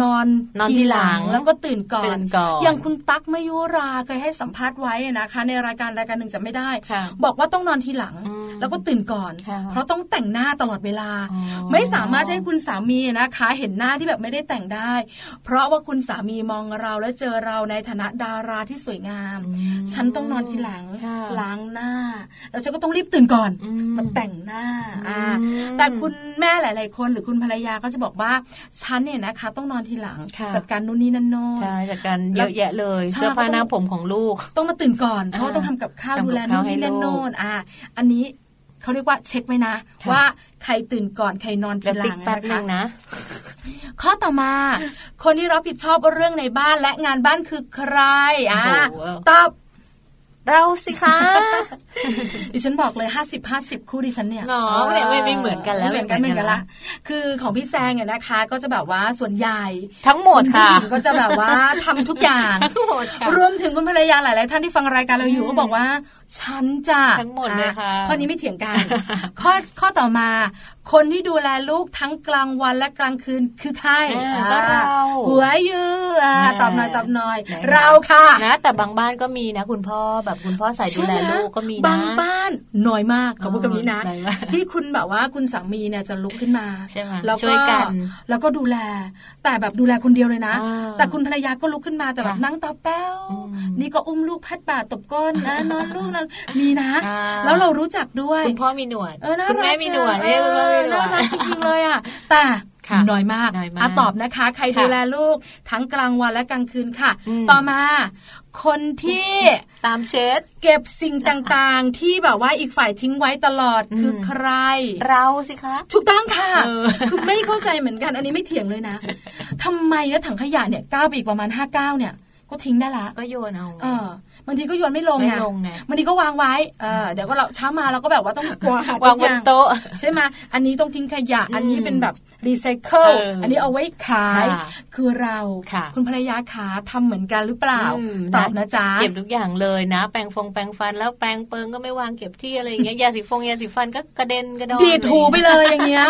Speaker 2: นอน
Speaker 1: นอนทีหลัง
Speaker 2: แล้วก็ตื่นก่อน
Speaker 1: อ
Speaker 2: อย่างคุณตั๊กมยุราเคยให้สัมภาษณ์ไว้นะคะ ในรายการรายการหนึ่งจะไม่ได้ บอกว่าต้องนอนทีหลัง แล้วก็ตื่นก่อน เพราะต้องแต่งหน้าตลอดเวลา ไม่สามารถให้คุณสามีนะคะ เห็นหน้าที่แบบไม่ได้แต่งได้ เพราะว่าคุณสามีมองเราและเจอเราในฐานะดาราที่สวยงาม ฉันต้องนอนทีหลังล้างหน้า แล้วฉันก็ต้องรีบตื่นก่อนมาแต่งหน้าแต่คุณแม่หลาย ๆ คนหรือคุณภรรยาก็จะบอกว่าฉันเนี่ยนะคะ ต้องนอนทีหลังจัดการนู่นนี่นั่นโน่น
Speaker 1: ใช่จัดการเยอะแยะเลย เสื้อผ้าหน้าผมของลูก
Speaker 2: ต้องมาตื่นก่อนเพราะต้องทำกับข้าวดูแลนู่นนี่นั่นโน่นอะอันนี้เขาเรียกว่าเช็คไหมนะ ว่าใครตื่นก่อนใครนอนทีหลัง
Speaker 1: นะคะ
Speaker 2: ข้อต่อมา คนที่รับผิดชอบเรื่องในบ้านและงานบ้านคือใครอะตอบ
Speaker 1: เราสิคะ
Speaker 2: ดิฉันบอกเลยห้าสิบห้าสิบคู่ดิฉันเนี่ย
Speaker 1: อ๋อไม่ไม่เหมือนกันแล้ว
Speaker 2: เหมือนกันเหมือนกันละคือของพี่แจงเนี่ยนะคะ ก็จะแบบว่าส่วนใหญ่
Speaker 1: ทั้งหมดค่ะ
Speaker 2: ก็จะแบบว่าทำทุกอย่าง
Speaker 1: ทั้งหมด
Speaker 2: รวมถึงคุณภรรยาหลายๆท่านที่ฟังรายการเราอยู่ก็บอกว่า ฉันจะ
Speaker 1: ทั้งหมดเลยค่ะ
Speaker 2: ข้อนี้ไม่เถียงกันข้อข้อต่อมา คนที่ดูแลลูกทั้งกลางวันและกลางคืนคือใคร
Speaker 1: ก็เรา
Speaker 2: หัวยือตอบหน่อยตอบหน่อย เราค่ะ
Speaker 1: นะแต่บางบ้านก็มีนะ คุณพ่อแบบคุณพ่อใส่ดูแลลูกก็มีนะ
Speaker 2: บางบ้านน้อยมากเขาพูดคำนี้นะที่คุณแบบว่าคุณสามีเนี่ยจะลุกขึ้นมา
Speaker 1: ใช่ไหม
Speaker 2: แล้ว
Speaker 1: ก็
Speaker 2: แล้วก็ดูแล แต่แบบดูแลคนเดียวเลยนะ แต่คุณภรรยาก็ลุกขึ้นมาแต่แบบนั่งต่อแป้วนี่ก็อุ้มลูกพัดบ่าตบก้นนะนอนลูกนอนมีนะ แล้วเรารู้จักด้วย
Speaker 1: คุณพ่อมีหนวด
Speaker 2: คุณแม่
Speaker 1: มีหนวด
Speaker 2: น่ารักจริงๆเลยอะแต่น้อยมากอะตอบนะคะ ใครดูแลลูกทั้งกลางวันและกลางคืนค่ะ ต่อมาคนที่
Speaker 1: ตามเช็ด
Speaker 2: เก็บสิ่งต่างๆ ที่แบบว่าอีกฝ่ายทิ้งไว้ตลอดคือใคร
Speaker 1: เราสิคะ
Speaker 2: ถูกต้องค่ะคือไม่เข้าใจเหมือนกัน อันนี้ไม่เถียงเลยนะทำไมนะถังขยะเนี่ยก้าวไปอีกประมาณห้าก้าวเนี่ย ก็ทิ้งได้ละ
Speaker 1: ก็โยนเอา
Speaker 2: เออ บางทีก็โยนไม่ลง
Speaker 1: ไม่
Speaker 2: ไง
Speaker 1: ลงไง
Speaker 2: บางทีก็วางไว้เออเดี๋ยวก็เราเช้ามาเราก็แบบว่าต้องวาง
Speaker 1: วางบนโต๊ะ
Speaker 2: ใช่ไหมอันนี้ต้องทิ้งขยะ อันนี้
Speaker 1: อืม
Speaker 2: เป็นแบบรีไซเคิล
Speaker 1: เอออั
Speaker 2: อันนี้เอาไว้ขาย
Speaker 1: ค่ะ
Speaker 2: คือเรา
Speaker 1: ค่ะ
Speaker 2: ณภรรยาขาทำเหมือนกันหรือเปล่า
Speaker 1: อืม
Speaker 2: ตอบนะจ๊ะ
Speaker 1: เก็บทุกอย่างเลยนะ แปรงฟงแปรงฟันแล้วแปรงเปิงก็ไม่วางเก็บที่อะไรอย่างเงี้ยยาสีฟงยาสีฟันก็กระเด็นกระดอน
Speaker 2: ดีดถูไปเลยอย่างเงี้ย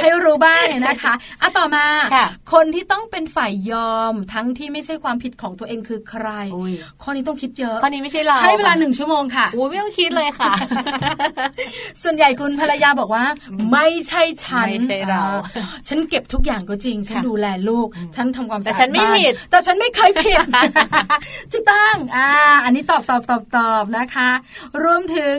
Speaker 2: ให้รู้บ้างนะคะอะต่อมา
Speaker 1: ค่ะ
Speaker 2: คนที่ต้องเป็นฝ่ายยอมทั้งที่ไม่ใช่ความผิดของตัวเองคือใคร
Speaker 1: อุ้ย
Speaker 2: ข้อนี้ต้องคิดเยอะ
Speaker 1: ข้อนี้ไม่ใช่เรา
Speaker 2: ให้เวลาหนึ่งชั่วโมงค่ะ
Speaker 1: อุ้ยไม่ต้องคิดเลยค่ะ
Speaker 2: ส่วนใหญ่คุณภรรยาบอกว่า ไม่ใช่ฉัน
Speaker 1: ไม่ใช่เรา
Speaker 2: อ่าฉันเก็บทุกอย่างก็จริง ฉัน
Speaker 1: ค่ะ
Speaker 2: ดูแลลูก ฉันทำความสะอาด
Speaker 1: แต่ฉันไม่
Speaker 2: บ้า
Speaker 1: ผิด
Speaker 2: แต่ฉันไม่เคยผิดถูกต้องอ่า อันนี้ตอบตอบตอบตอบนะคะ รวมถึง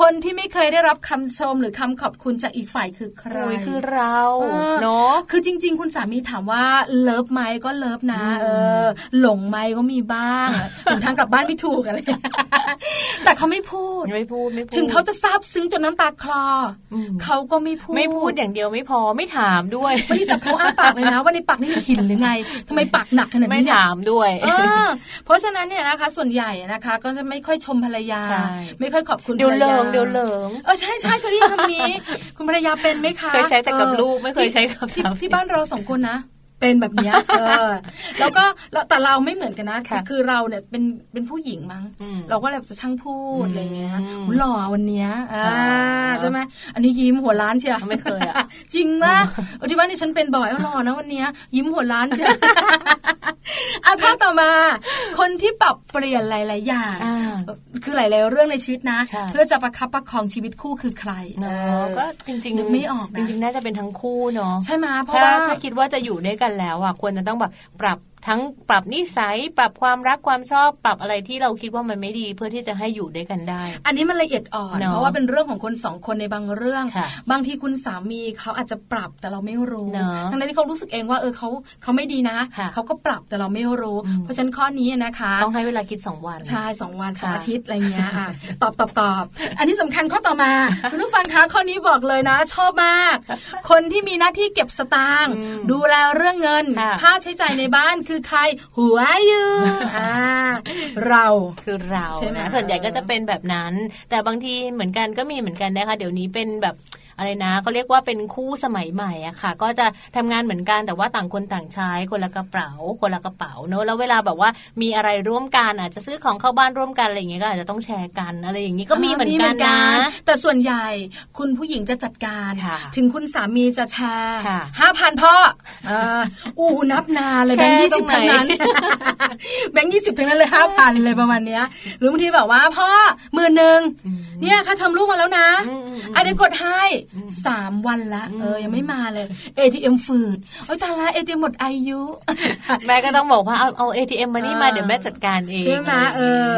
Speaker 2: คนที่ไม่เคยได้รับคำชมหรือคำขอบคุณจากอีกฝ่ายคือใคร
Speaker 1: อุ้ยคือเรา
Speaker 2: เออ
Speaker 1: เนาะ
Speaker 2: คือจริง ๆ คุณสามีถามว่าเลิฟไหมก็เลิฟนะเออ หลงไหมก็มีบ้างถึงทางกลับบ้านไม่ถูกอะไรแต่เขาไม่พูด
Speaker 1: ไม่พูดไม่พูด
Speaker 2: ถึงเขาจะซาบซึ้งจนน้ำตาคลออ
Speaker 1: ม
Speaker 2: เขาก็ไม่พูด
Speaker 1: ไม่พูดอย่างเดียวไม่พอไม่ถามด้วย
Speaker 2: ไม่ได้จับเขาอ้าปากเลยนะ ว่าในปากนี่มีหินหรือไงทำไมปากหนักขนาด
Speaker 1: ไม่
Speaker 2: นี้เนี่ย
Speaker 1: ถามด้วย
Speaker 2: เออเพราะฉะนั้นเนี่ยนะคะ ส่วนใหญ่นะคะ ก็จะไม่ค่อยชมภรรยา
Speaker 1: ใช่
Speaker 2: ไม่ค่อยขอบคุณ
Speaker 1: เดี๋ยว
Speaker 2: ภรร
Speaker 1: เหลิ
Speaker 2: ยา
Speaker 1: งเดี๋ยวเหลิง
Speaker 2: เออใช่ใช่เคยได้ยินคำนี้ คุณภรรยาเป็นไหมคะ
Speaker 1: เคยใช้แต่กับ
Speaker 2: ออ
Speaker 1: ลูกไม่เคยใช้กับ
Speaker 2: ที่
Speaker 1: สามี
Speaker 2: ที่บ้านเราสองคนนะ เป็นแบบเนี้ยเออแล้วก็แล้วแต่เราไม่เหมือนกันนะ
Speaker 1: ค่ะ
Speaker 2: คือเราเนี่ยเป็นเป็นผู้หญิงมั้ง
Speaker 1: อืม
Speaker 2: เราก็เลยจะช่างพูด
Speaker 1: อืม
Speaker 2: อะไรเงี้ยอุ๊ยหล่อวันเนี้ยอ่า
Speaker 1: ค่ะ
Speaker 2: ใช่ไหมอันนี้ยิ้มหัวล้านเชียว
Speaker 1: ไม่เคยอะ
Speaker 2: จริงมะเออที่บ้านนี่ฉันเป็นบ่อยเอาหล่อนะวันเนี้ย ยิ้มหัวล้านเชียวอะข้อต่อมา คนที่ปรับเปลี่ยนหลาย ๆ อย่าง
Speaker 1: อ่า
Speaker 2: คือหลาย ๆ เรื่องในชีวิตนะ
Speaker 1: ใช่
Speaker 2: เพื่อจะประคับประคองชีวิตคู่คือใคร
Speaker 1: เนาะ
Speaker 2: เออ
Speaker 1: ก็จริงๆ
Speaker 2: นึกไม่ออกนะ
Speaker 1: จริง ๆ น่าจะเป็นทั้งคู่เนาะ
Speaker 2: ใช่ไหมเพราะ
Speaker 1: ถ้า
Speaker 2: ว่า
Speaker 1: ถ้าคิดว่าจะอยู่ด้วยกันแล้วอะควรจะต้องแบบปรับ ทั้งปรับนิสัยปรับความรักความชอบปรับอะไรที่เราคิดว่ามันไม่ดีเพื่อที่จะให้อยู่ด้วยกันได้
Speaker 2: อันนี้มันละเอียดอ่อน
Speaker 1: เนอะ
Speaker 2: เพราะว่าเป็นเรื่องของคนสองคนในบางเรื่อง
Speaker 1: ค่ะ
Speaker 2: บางทีคุณสามีเขาอาจจะปรับแต่เราไม่รู้
Speaker 1: เนอะ
Speaker 2: ทั้งนั้นที่เขารู้สึกเองว่าเออเขาเขาไม่ดีนะ
Speaker 1: ค่ะ
Speaker 2: เขาก็ปรับแต่เราไม่รู้
Speaker 1: อืม
Speaker 2: เพราะฉะนั้นข้อนี้นะคะ
Speaker 1: ต้องให้เวลาคิดสองวัน
Speaker 2: ใช่สองวันสอง
Speaker 1: ค่ะ
Speaker 2: อาทิตย์อะไรเงี้ยอะตอบตอบตอบอันนี้สำคัญข้อต่อมาคุณผู้ฟังคะข้อนี้บอกเลยนะ ชอบมาก คนที่มีหน้าที่เก็บสตางค์
Speaker 1: อืม
Speaker 2: ดูแลเรื่องเงิน
Speaker 1: ค่ะ
Speaker 2: ค่าใช้จ่ายในบ้านคือใคร หัวยูอ่าเรา
Speaker 1: คือเรา
Speaker 2: ใช่ไหม
Speaker 1: นะส่วนใหญ่ก็จะเป็นแบบนั้น แต่บางทีเหมือนกันก็มีเหมือนกันนะคะเดี๋ยวนี้เป็นแบบ อะไรนะเขาเรียกว่าเป็นคู่สมัยใหม่อะค่ะ ก็จะทำงานเหมือนกันแต่ว่าต่างคนต่างใช้คนละกระเป๋า คนละกระเป๋าเนอะแล้วเวลาแบบว่ามีอะไรร่วมกันอาจจะซื้อของเข้าบ้านร่วมกันอะไรอย่างเงี้ยก็อาจจะต้องแชร์กันอะไรอย่างงี้ก็มีเหมือนกันนะ
Speaker 2: แต่ส่วนใหญ่คุณผู้หญิงจะจัดการ
Speaker 1: ค่ะ
Speaker 2: ถึงคุณสามีจะแชร์
Speaker 1: ค่ะ
Speaker 2: ห้าพันพ่อเอออู้นับนานเลย
Speaker 1: แช
Speaker 2: แบง
Speaker 1: ร์
Speaker 2: ค์ยี่
Speaker 1: ตร
Speaker 2: สิบ
Speaker 1: งไหน
Speaker 2: ทั้งนั้นแบงค์ยี่สิบทั้งนั้นเลยห้าพันเลยประมาณเนี้ยหรือบางทีแบบว่าพ่อหมื่นหนึ่งเนี่ยค่าเทอมลูกมาแล้วนะ
Speaker 1: อืมอืมอืม
Speaker 2: อะเดี๋ยวกดให้สามวันละ เออ ยังไม่มาเลย ATM ฝืดโอ้ยตายละ ATM หมดอายุ
Speaker 1: แม่ก็ต้องบอกว่าเอาเอา ATM มานี่มา
Speaker 2: อ่า
Speaker 1: เดี๋ยวแม่จัดการเอง
Speaker 2: ใช่ไหมเออ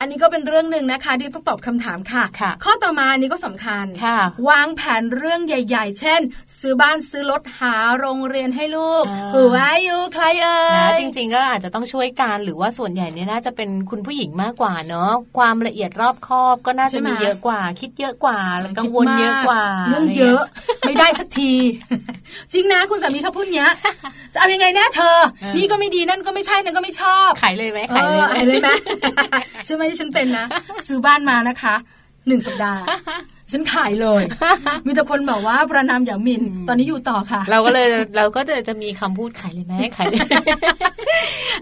Speaker 2: อันนี้ก็เป็นเรื่องหนึ่งนะคะ ที่ต้องตอบคำถามค่ะ
Speaker 1: ค่ะ
Speaker 2: ข้อต่อมาอันนี้ก็สำคัญ
Speaker 1: ค่ะ
Speaker 2: วางแผนเรื่องใหญ่ ๆ เช่น ซื้อบ้านซื้อรถหาโรงเรียนให้ลูก
Speaker 1: อ่า
Speaker 2: หัวอายุใครเอ่
Speaker 1: นะ
Speaker 2: ย
Speaker 1: จริง ๆ ก็อาจจะต้องช่วยกันหรือว่าส่วนใหญ่เนี่ยน่าจะเป็นคุณผู้หญิงมากกว่าเนาะความละเอียดรอบคอบก็น่า
Speaker 2: ใช่
Speaker 1: จะ
Speaker 2: ไหม
Speaker 1: มีเยอะกว่า คิดเยอะกว่ากังวลเยอะกว่า
Speaker 2: เรื่องเยอะ ไม่ได้สักที จริงนะคุณสามีชอบพูดเนี้ย จะเอายังไงแน่เธอ นี่ก็ไม่ดีนั่นก็ไม่ใช่นั่นก็ไม่ชอบ
Speaker 1: ขายเลยไหมขายเลย
Speaker 2: เออ
Speaker 1: ไหม
Speaker 2: ขายเลยไหมใช่ไหมที่ฉันเป็นนะซื้อบ้านมานะคะหนึ่งสัปดาห์ ฉันขายเลย มีแต่คนบอกว่าประนามอย่าหมิน ตอนนี้อยู่ต่อค่ะ
Speaker 1: เราก็เลยเราก็จะจะมีคำพูดขายเลยไหมขายเลย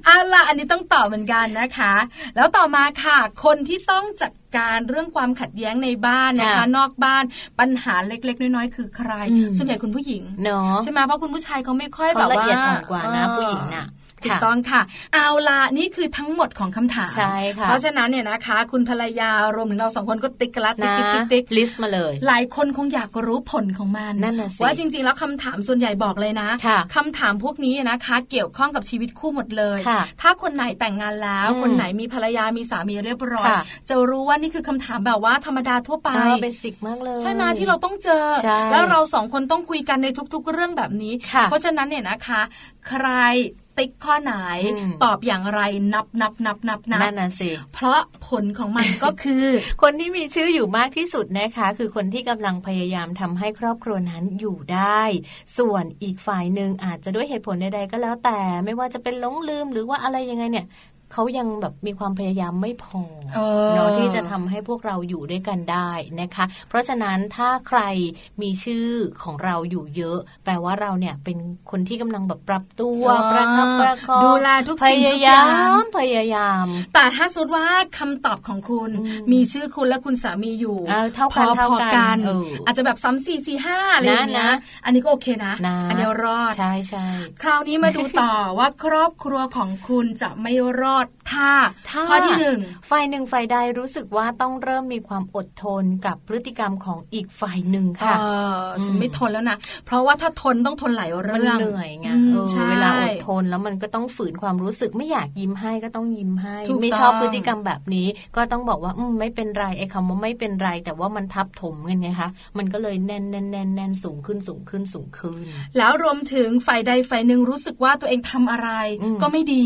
Speaker 2: เอาล่ะอันนี้ต้องตอบเหมือนกันนะคะ แล้วต่อมาค่ะ คนที่ต้องจัดการเรื่องความขัดแย้งในบ้านนะคะ
Speaker 1: ค่ะ
Speaker 2: นอกบ้านปัญหาเล็ก ๆ น้อยๆคือใคร
Speaker 1: อืม
Speaker 2: ส่วนใหญ่คุณผู้หญิง
Speaker 1: เนาะ
Speaker 2: ใช่ไหมเพราะคุณผู้ชายเขาไม่ค่อย
Speaker 1: เขา
Speaker 2: แบบว่า
Speaker 1: ละเอียดอ่อนกว่านะผู้หญิงน่ะ
Speaker 2: ถูกต้องค่ะ เอาล่ะนี่คือทั้งหมดของคำถาม
Speaker 1: ใช่ค่ะ
Speaker 2: เพราะฉะนั้นเนี่ยนะคะ คุณภรรยารวมถึงเราสองคนก็ติ๊กกระลัดติ๊ก
Speaker 1: นะ
Speaker 2: ติ๊กติ๊กติ๊ก
Speaker 1: list มาเลย
Speaker 2: หลายคนคงอยากรู้ผลของมัน
Speaker 1: นั่นน่ะสิ
Speaker 2: ว่าจริง ๆ แล้วคำถามส่วนใหญ่บอกเลยนะ
Speaker 1: ค่ะ
Speaker 2: คำถามพวกนี้นะคะ เกี่ยวข้องกับชีวิตคู่หมดเลย
Speaker 1: ค่ะ
Speaker 2: ถ้าคนไหนแต่งงานแล้ว
Speaker 1: อืม
Speaker 2: คนไหนมีภรรยามีสามีเรียบร้อย
Speaker 1: ค่ะ
Speaker 2: จะรู้ว่านี่คือคำถามแบบว่าธรรมดาทั่วไป
Speaker 1: เออเบสิกมากเลย
Speaker 2: ใช่ไหมที่เราต้องเจอ
Speaker 1: ใช่
Speaker 2: แล้วเราสองคนต้องคุยกันในทุก ๆ เรื่องแบบนี้
Speaker 1: ค่ะ
Speaker 2: เพราะฉะนั้นเนี่ยนะคะ ใคร ติ๊กข้อไหน
Speaker 1: อืม
Speaker 2: ตอบอย่างไรนับนับนับนับนับ
Speaker 1: นั่นน่ะสิ
Speaker 2: เพราะผลของมันก็คือ
Speaker 1: คนที่มีชื่ออยู่มากที่สุดนะคะ คือคนที่กำลังพยายามทำให้ครอบครัวนั้นอยู่ได้ ส่วนอีกฝ่ายหนึ่งอาจจะด้วยเหตุผลใดๆก็แล้วแต่ ไม่ว่าจะเป็นหลงลืมหรือว่าอะไรยังไงเนี่ย เขายังแบบมีความพยายามไม่พอเนาะที่จะทำให้พวกเราอยู่ด้วยกันได้นะคะ เพราะฉะนั้นถ้าใครมีชื่อของเราอยู่เยอะ แปลว่าเราเนี่ยเป็นคนที่กำลังแบบปรับตัวประคับประคอง
Speaker 2: ดูแลทุก
Speaker 1: สิ่งทุกอย่างพยายาม
Speaker 2: แต่ถ้าสมมติว่าคำตอบของคุณมีชื่อคุณและคุณสามีอยู่
Speaker 1: เท่ากันเท่ากัน
Speaker 2: อาจจะแบบซ้ำสี่สี่ห้าอะไรอย่างเงี้ยอันนี้ก็โอเคนะอันนี้รอด
Speaker 1: ใช่ใช่
Speaker 2: คราวนี้มาดูต่อว่าครอบครัวของคุณจะไม่รอดถ้าข้อที่หนึ่ง
Speaker 1: ฝ่ายหนึ่งฝ่ายใดรู้สึกว่าต้องเริ่มมีความอดทนกับพฤติกรรมของอีกฝ่ายหนึ่งค่ะ
Speaker 2: ฉันไม่ทนแล้วนะเพราะว่าถ้าทนต้องทนหลายเรื่อง
Speaker 1: เหนื่อยไงเวลาอดทนแล้วมันก็ต้องฝืนความรู้สึกไม่อยากยิ้มให้ก็ต้องยิ้มให้ ไม่ชอบพฤติกรรมแบบนี้ ก็ต้องบอกว่าอืไม่เป็นไรไอ้คำว่าไม่เป็นไร แต่ว่ามันทับถมกันไงคะมันก็เลยแน่นแน่นแน่นแน่นสูงขึ้นสูงขึ้นสูงขึ้น
Speaker 2: แล้วรวมถึงฝ่ายใดฝ่ายหนึ่งรู้สึกว่าตัวเองทำอะไรก็ไม่ดี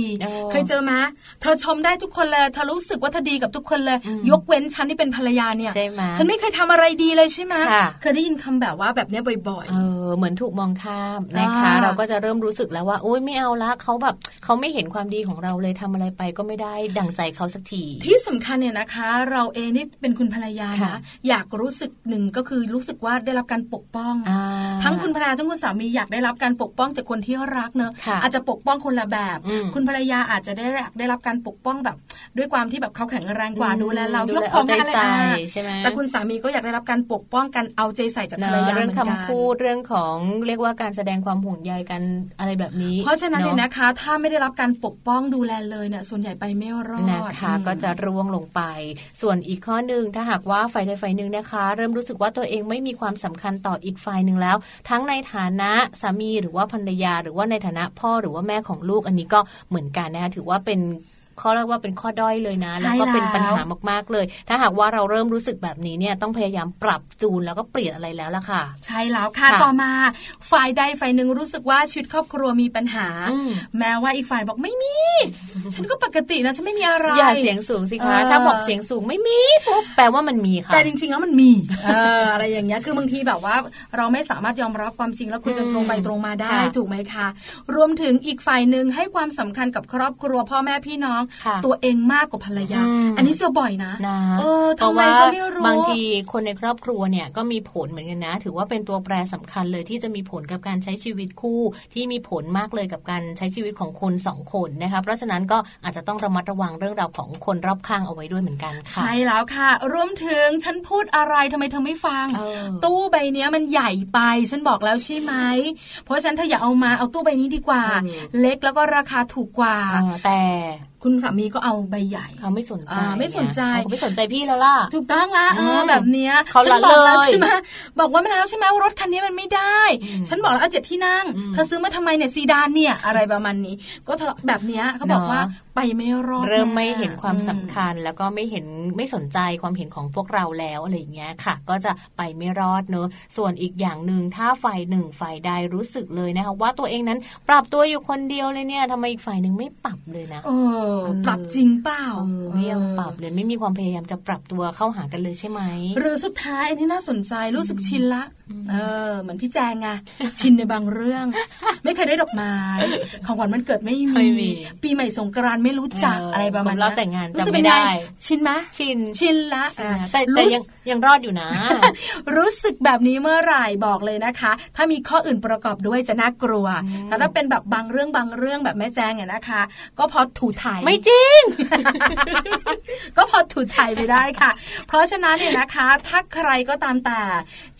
Speaker 2: เคยเจอไหมเธอชมได้ทุกคนเลยเธอรู้สึกว่าเธอดีกับทุกคนเลย ยกเว้นฉันที่เป็นภรรยาเนี่ยฉันไม่เคยทำอะไรดีเลยใช่ไหมเคยได้ยินคำแบบว่าแบบนี้บ่อยๆ
Speaker 1: เออเหมือนถูกมองข้ามนะคะ เราก็จะเริ่มรู้สึกแล้วว่าโอ๊ยไม่เอาละเขาแบบเขาไม่เห็นความดีของเราเลยทำอะไรไปก็ไม่ได้ดังใจเขาสักที
Speaker 2: ที่สำคัญเนี่ยนะคะ เราเองนี่เป็นคุณภรรยานะอยากรู้สึกหนึ่งก็คือรู้สึกว่าได้รับการปกป้อง ทั้งคุณภรรยาทั้งคุณสามีอยากได้รับการปกป้องจากคนที่รักเนอะอาจจะปกป้องคนละแบบ คุณภรรยาอาจจะได้ได้รับการปกป้องแบบ ด้วยความที่แบบเขาแข็งแรงกว่าดูแลเรา
Speaker 1: ยกของอะไรใช่ไหม
Speaker 2: แต่คุณสามีก็อยากได้รับการปกป้องกันเอาใจใส่จากภรรยาเหมือนกันเรื่อง
Speaker 1: คำพูดเรื่องของเรียกว่าการแสดงความห่วงใยกันอะไรแบบนี้
Speaker 2: เพราะฉะนั้นเนี่ยนะคะ ถ้าไม่ได้รับการปกป้องดูแลเลยเนี่ยส่วนใหญ่ไปไม่รอด
Speaker 1: นะคะก็จะร่วงลงไป ส่วนอีกข้อหนึ่งถ้าหากว่าฝ่ายใดฝ่ายหนึ่งนะคะ เริ่มรู้สึกว่าตัวเองไม่มีความสำคัญต่ออีกฝ่ายหนึ่งแล้ว ทั้งในฐานะสามีหรือว่าภรรยา หรือว่าในฐานะพ่อหรือว่าแม่ของลูกอันนี้ก็เหมือนกันนะคะถือว่าเป็น ข้อเรียกว่าเป็นข้อด้อยเลยนะ แล้วก็เป็นปัญหามากๆเลย ถ้าหากว่าเราเริ่มรู้สึกแบบนี้เนี่ยต้องพยายามปรับจูนแล้วก็เปลี่ยนอะไรแล้วล่ะค่ะ
Speaker 2: ใช่แล้วค่ะต่อมา ฝ่ายใดฝ่ายหนึ่งรู้สึกว่าชีวิตครอบครัวมีปัญหา แม้ว่าอีกฝ่ายบอกไม่มี ฉันก็ปกตินะฉันไม่มีอะไร
Speaker 1: อย่าเสียงสูงสิคะถ้าบอกเสียงสูงไม่มีปุ๊บแปลว่ามันมีค่ะ
Speaker 2: แต่จริงๆแล้วมันมีอะไรอย่างเงี้ยคือบางทีแบบว่าเราไม่สามารถยอมรับความจริงแล้วคุยกันตรงไปตรงมาได้ถูกไหมคะ รวมถึงอีกฝ่ายหนึ่งให้ความสำคัญกับครอบครัวพ่อแม่พี่น้องตัวเองมากกว่าภรรยา อันนี้เจอบ่อยนะ
Speaker 1: นะ
Speaker 2: เออทำไม
Speaker 1: ก็
Speaker 2: ไม่รู้
Speaker 1: บางทีคนในครอบครัวเนี่ยก็มีผลเหมือนกันนะ ถือว่าเป็นตัวแปรสำคัญเลยที่จะมีผลกับการใช้ชีวิตคู่ ที่มีผลมากเลยกับการใช้ชีวิตของคนสองคนนะคะเพราะฉะนั้นก็อาจจะต้องระมัดระวังเรื่องราวของคนรอบข้างเอาไว้ด้วยเหมือนกันค่ะ
Speaker 2: ใช่แล้วค่ะ รวมถึงฉันพูดอะไรทำไมเธอไม่ฟัง ตู้ใบนี้มันใหญ่ไป ฉันบอกแล้วใช่ไหมเพราะฉันเธออย่าเอามาเอาตู้ใบนี้ดีกว่า เล็กแล้วก็ราคาถูกกว่า
Speaker 1: แต่
Speaker 2: คุณสามีก็เอาใบใหญ่
Speaker 1: เขาไม่สนใจ
Speaker 2: ไม่สนใจ
Speaker 1: เขาไม่สนใจพี่แล้วล่ะ
Speaker 2: ถูกต้องละเออแบบเนี้ย
Speaker 1: เขาละเลย
Speaker 2: ใช่ไหมบอกว่าไม่แล้วใช่ไหมรถคันนี้มันไม่ได้ ฉันบอกแล้วเอาเจ็ดที่นั่งเธอซื้อมาทำไมเนี่ยซีดานเนี่ยอะไรประมาณนี้ ก็ทะเลาะแบบเนี้ยเขาบอกว่า ไปไม่รอด
Speaker 1: เริ่มไม่เห็นความสำคัญ แล้วก็ไม่เห็นไม่สนใจความเห็นของพวกเราแล้วอะไรอย่างเงี้ยค่ะ ก็จะไปไม่รอดเนอะส่วนอีกอย่างหนึ่งถ้าฝ่ายหนึ่งฝ่ายใดรู้สึกเลยนะคะว่าตัวเองนั้นปรับตัวอยู่คนเดียวเลยเนี่ยทำไมอีกฝ่ายหนึ่งไม่ปรับเลยนะ
Speaker 2: เออปรับจริงเปล่า
Speaker 1: ไม่ยังปรับเลยไม่มีความพยายามจะปรับตัวเข้าหากันเลยใช่ไหม
Speaker 2: หรือสุดท้ายอันนี้น่าสนใจรู้สึกชินละเออเหมือนพี่แจงไงชินในบางเรื่อง ไม่เคยได้ดอกไม้ของขวัญมันเกิดไม่มี ปีใหม่สงกรานต์ไม่รู้จักอะไรประมาณ
Speaker 1: นั้นเราแต่งงานจะไม่ได้
Speaker 2: ชินไหม
Speaker 1: ชิน
Speaker 2: ชินละ
Speaker 1: แต่แต่ยังยังรอดอยู่นะ
Speaker 2: รู้สึกแบบนี้เมื่อไหร่บอกเลยนะคะ ถ้ามีข้ออื่นประกอบด้วยจะน่ากลัวแต่ถ้าเป็นแบบบางเรื่องบางเรื่องแบบแม่แจ้งเนี่ยนะคะ ก็พอถูถ่าย
Speaker 1: ไม่จริง
Speaker 2: ก็พอถูถ่ายไปได้ค่ะ เพราะฉะนั้นเนี่ยนะคะ ถ้าใครก็ตามแต่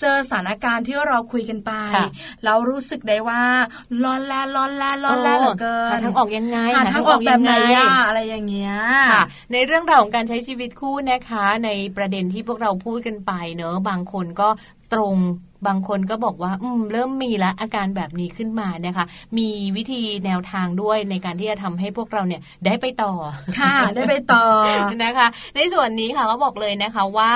Speaker 2: เจอสถานการณ์ที่เราคุยกันไปเรารู้สึกได้ว่าร้อนแลร้อนแลร้อนแลเหลือเกินหา
Speaker 1: ทางออกยังไง
Speaker 2: หาทางออกแบบไหนอะไรอย่างเงี้ย
Speaker 1: ค่ะในเรื่องราวของการใช้ชีวิตคู่นะคะ ในประเด็นที่พวกเราพูดกันไปเนอะบางคนก็ตรง บางคนก็บอกว่า อืม เริ่มมีแล้วอาการแบบนี้ขึ้นมานะคะ มีวิธีแนวทางด้วยในการที่จะทำให้พวกเราเนี่ยได้ไปต่อ
Speaker 2: ค่ะ ได้ไปต่อ
Speaker 1: นะคะ ในส่วนนี้ค่ะก็บอกเลยนะคะว่า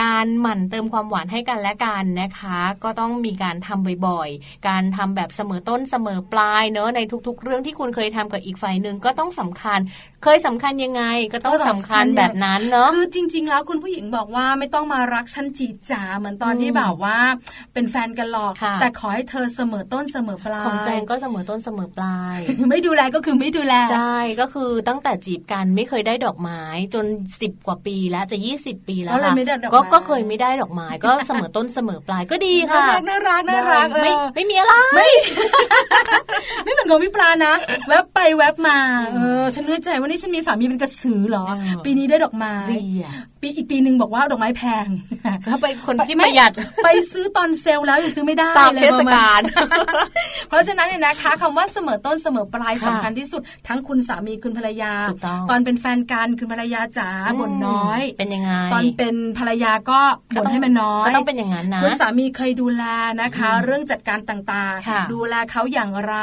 Speaker 1: การหมั่นเติมความหวานให้กันและกันนะคะ ก็ต้องมีการทำบ่อยๆ การทำแบบเสมอต้นเสมอปลายเนอะในทุก ๆ เรื่องที่คุณเคยทำกับอีกฝ่ายหนึ่งก็ต้องสำคัญเคยสำคัญยังไงก็ต้องสำคัญแบบนั้นเนอะ
Speaker 2: คือจริง ๆ แล้วคุณผู้หญิงบอกว่าไม่ต้องมารักฉันจีจ๋าเหมือนตอนที่แบบว่า เป็นแฟนกันหรอก แต่ขอให้เธอเสมอต้นเสมอปลาย
Speaker 1: ของแจงก็เสมอต้นเสมอปลาย
Speaker 2: ไม่ดูแลก็คือไม่ดูแล
Speaker 1: ใช่ก็คือตั้งแต่จีบกันไม่เคยได้ดอกไม้จนสิบกว่าปีแล้วจะยี่สิบปีแล้วค่ะก็ก็เคยไม่ได้ดอกไม้ก็เสมอต้นเสมอปลายก็ดีค่ะ
Speaker 2: น่ารักน่ารัก
Speaker 1: ไม่ไม่มีอะไร
Speaker 2: ไม่ไม่เหมือนกับพี่ปลานะ แวบไปแวบมาเออฉันนึกใจว่านี่ฉันมีสามีเป็นกระสือเหรอ ปีนี้ได้ดอกไม้ปีอีกปีหนึ่งบอกว่าดอกไม้แพง
Speaker 1: เขาเป็นคนที่ประหยัด
Speaker 2: ไปซื้อตอนเซลล์แล้วยังซื้อไม่ได้
Speaker 1: ตามเทศกาล
Speaker 2: เพราะฉะนั้นเนี่ยนะคะคำว่าเสมอต้นเสมอปลายสำคัญที่สุด ทั้งคุณสามีคุณภรรยา ตอนเป็นแฟนกันคุณภรรยาจ๋าบ่นน้อย
Speaker 1: เป็นยังไง
Speaker 2: ตอนเป็นภรรยาก็บ่นให้มันน้อย
Speaker 1: ก็ต้องเป็นอย่างนั้นนะ
Speaker 2: คุณสามีเคยดูแลนะคะ เรื่องจัดการต่างๆ ดูแลเขาอย่างไร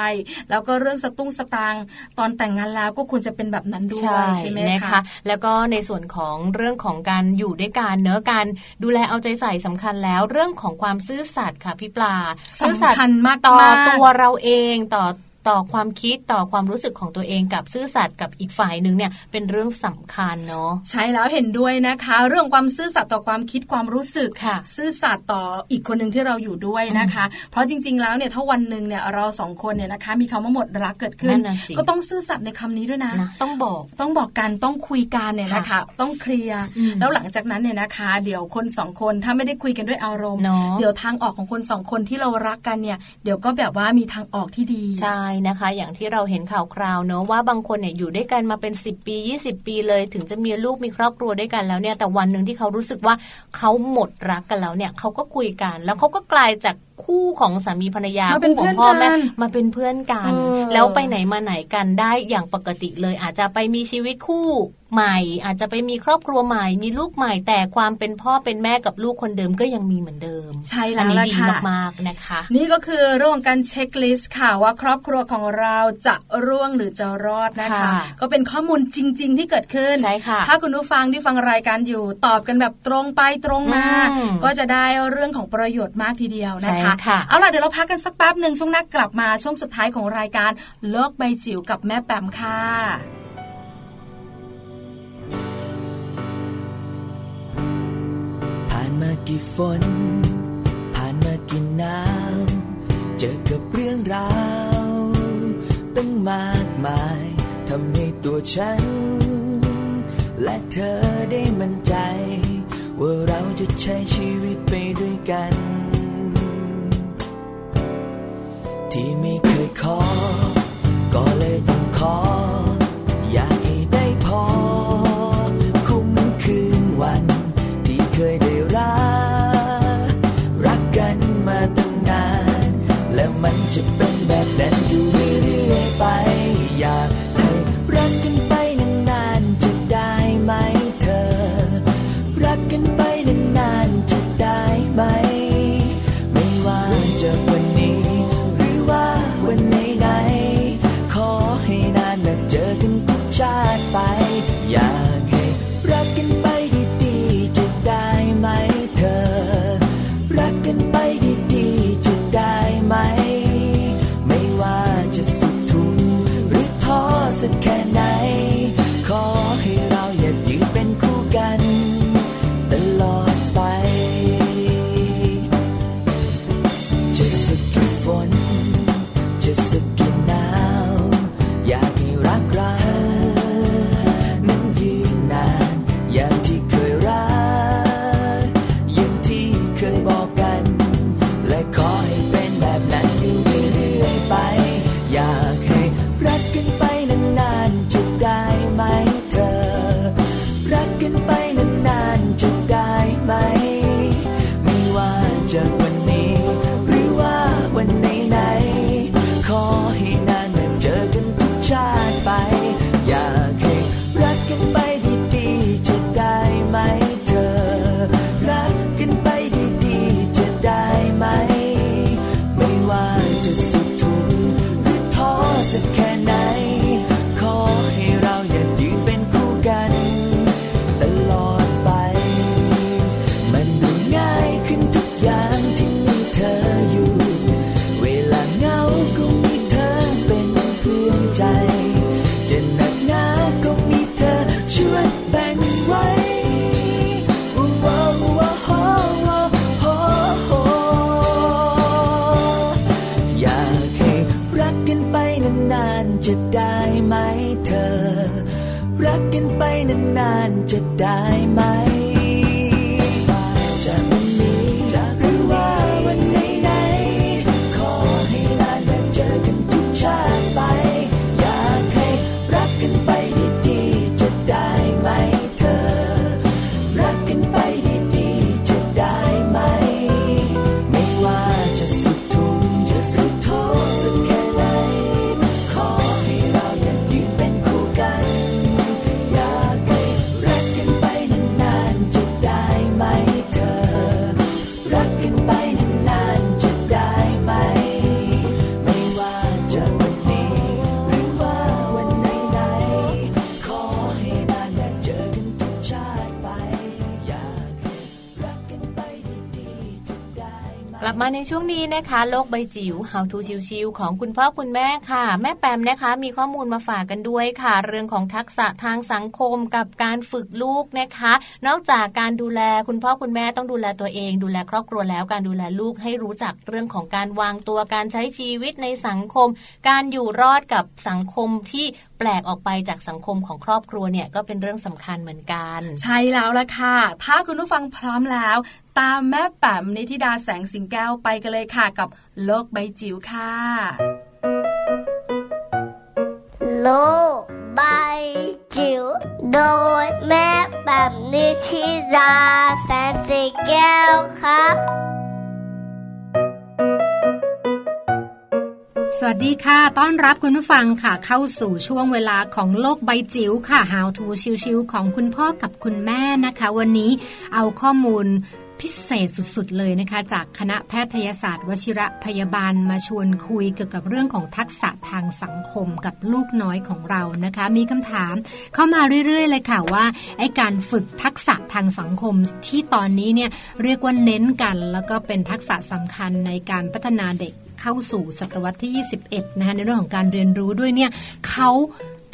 Speaker 2: แล้วก็เรื่องสตุ้งสตางตอนแต่งงานแล้วก็ควรจะเป็นแบบนั้นด้วยใช่ไหมคะ
Speaker 1: แล้วก็ในส่วนของเรื่องของการอยู่ด้วยกันเนื้อการดูแลเอาใจใส่สำคัญแล้ว เรื่องของความซื่อสัตย์ค่ะพี่ปลา
Speaker 2: ซื่อสัตย์มาก
Speaker 1: ต่อตัวเราเองต่อ ต่อความคิดต่อความรู้สึกของตัวเองกับซื่อสัตย์กับอีกฝ่ายหนึ่งเนี่ยเป็นเรื่องสำคัญเนาะใช่
Speaker 2: แล้วเห็นด้วยนะคะ เรื่องความซื่อสัตย์ต่อความคิดความรู้สึก
Speaker 1: ค่ะ
Speaker 2: ซื่อสัตย์ต่ออีกคนหนึ่งที่เราอยู่ด้วยนะคะ เพราะจริง ๆ แล้วเนี่ยถ้าวันหนึ่งเนี่ยเราสองคนเนี่ยนะคะ มีคำว่าหมดรักเกิดขึ้น ก็ต้องซื่อสัตย์ในคำนี้ด้วยนะ
Speaker 1: นะ ต้องบอก
Speaker 2: ต้องบอกกันต้องคุยกันเนี่ยนะคะต้องเคลียร์แล้วหลังจากนั้นเนี่ยนะคะ เดี๋ยวคนสองคนถ้าไม่ได้คุยกันด้วยอารมณ์เดี๋ยวทางออกของคนสองคนที่เรารักกันเนี่ยเดี๋ยวก็แบบว่ามีทางออกที่ดี
Speaker 1: ใช่นะคะ อย่างที่เราเห็นข่าวคราวเนอะว่าบางคนเนี่ยอยู่ด้วยกันมาเป็น 10 ปี 20 ปีเลย ถึงจะมีลูกมีครอบครัวด้วยกันแล้วเนี่ยแต่วันหนึ่งที่เขารู้สึกว่าเขาหมดรักกันแล้วเนี่ยเขาก็คุยกัน แล้วเขาก็กลายจาก คู่ของสามีภรรยาคู่ของพ่อแม่มาเป็นเพื่อนกัน แล้วไปไหนมาไหนกันได้อย่างปกติเลย อาจจะไปมีชีวิตคู่ใหม่อาจจะไปมีครอบครัวใหม่ มีลูกใหม่แต่ความเป็นพ่อเป็นแม่กับลูกคนเดิมก็ยังมีเหมือนเดิม
Speaker 2: ใช่แล้วละ
Speaker 1: ค่ะมากๆนะคะ
Speaker 2: นี่ก็คือเรื่องการเช็คลิสต์ค่ะว่าครอบครัวของเราจะร่วงหรือจะรอดนะคะ ก็เป็นข้อมูลจริง ๆ ที่เกิดขึ้น
Speaker 1: ใช่ค่ะ
Speaker 2: ถ้าคุณผู้ฟังที่ฟังรายการอยู่ตอบกันแบบตรงไปตรงมาก็จะได้เรื่องของประโยชน์มากทีเดียวนะคะเอาล่ะเดี๋ยวเราพักกันสักแป๊บหนึ่งช่วงนักกลับมาช่วงสุดท้ายของรายการโลกใบจิ๋วกับแม่แปมค่ะ
Speaker 6: ผ่านมากี่ฝน ผ่านมากี่หนาวเจอกับเรื่องราวตั้งมากมายทำให้ตัวฉัน และเธอได้มั่นใจ ว่าเราจะใช้ชีวิตไปด้วยกัน ที่ไม่เคยขอ ก็เลยต้องขอ อยากให้ได้พอ คุ้มคืนวันที่เคยได้รัก รักกันมาตั้งนาน แล้วมันจะเป็นแบบนั้นอยู่เรื่อยๆไป อยากให้รัก นานจะได้ไหม ลั
Speaker 7: บมา
Speaker 1: ในช่วงนี้นะคะ โลกใบจิ๋ว How to ชิวๆของคุณพ่อคุณแม่ค่ะ แม่แปมนะคะ มีข้อมูลมาฝากกันด้วยค่ะ เรื่องของทักษะทางสังคมกับการฝึกลูกนะคะ นอกจากการดูแลคุณพ่อคุณแม่ต้องดูแลตัวเอง ดูแลครอบครัวแล้วการดูแลลูกให้รู้จักเรื่องของการวางตัวการใช้ชีวิตในสังคม การอยู่รอดกับสังคมที่แปลกออกไปจากสังคมของครอบครัวเนี่ยก็เป็นเรื่องสำคัญเหมือนกัน
Speaker 2: ใช่แล้วละค่ะ ถ้าคุณผู้ฟังพร้อมแล้ว ตามแม่แป๋มนิธิดาแสงสิงแก้วไปกันเลยค่ะกับโลกใบจิ๋วค่ะ
Speaker 8: โลกใบจิ๋วโดยแม่แป๋มนิธิดาแสงสิงแก้วครับ
Speaker 9: สวัสดีค่ะ ต้อนรับคุณผู้ฟังค่ะ เข้าสู่ช่วงเวลาของโลกใบจิ๋วค่ะ How to ชิวๆของคุณพ่อกับคุณแม่นะคะ วันนี้เอาข้อมูลพิเศษสุดๆ เลยนะคะ จากคณะแพทยศาสตร์วชิระพยาบาลมาชวนคุยเกี่ยวกับเรื่องของทักษะทางสังคมกับลูกน้อยของเรานะคะ มีคำถามเข้ามาเรื่อยๆ เลยค่ะว่าไอ้การฝึกทักษะทางสังคมที่ตอนนี้เนี่ยเรียกว่าเน้นกัน แล้วก็เป็นทักษะสำคัญในการพัฒนาเด็ก เข้าสู่ศตวรรษที่ 21 นะคะในเรื่องของการเรียนรู้ด้วยเนี่ยเขา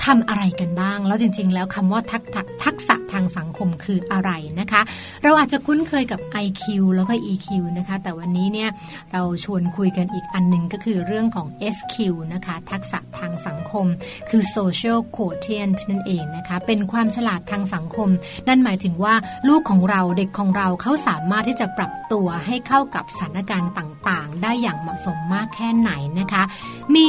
Speaker 9: ทำอะไรกันบ้าง แล้วจริง ๆ แล้วคำว่าทักทักษะทางสังคมคืออะไรนะคะ เราอาจจะคุ้นเคยกับ IQ แล้วก็ EQ นะคะ แต่วันนี้เนี่ยเราชวนคุยกันอีกอันหนึ่งก็คือเรื่องของ SQ นะคะ ทักษะทางสังคม คือ social quotient นั่นเองนะคะ เป็นความฉลาดทางสังคม นั่นหมายถึงว่าลูกของเราเด็กของเราเขาสามารถที่จะปรับตัวให้เข้ากับสถานการณ์ ต่างๆ ได้อย่างเหมาะสมมากแค่ไหนนะคะ มี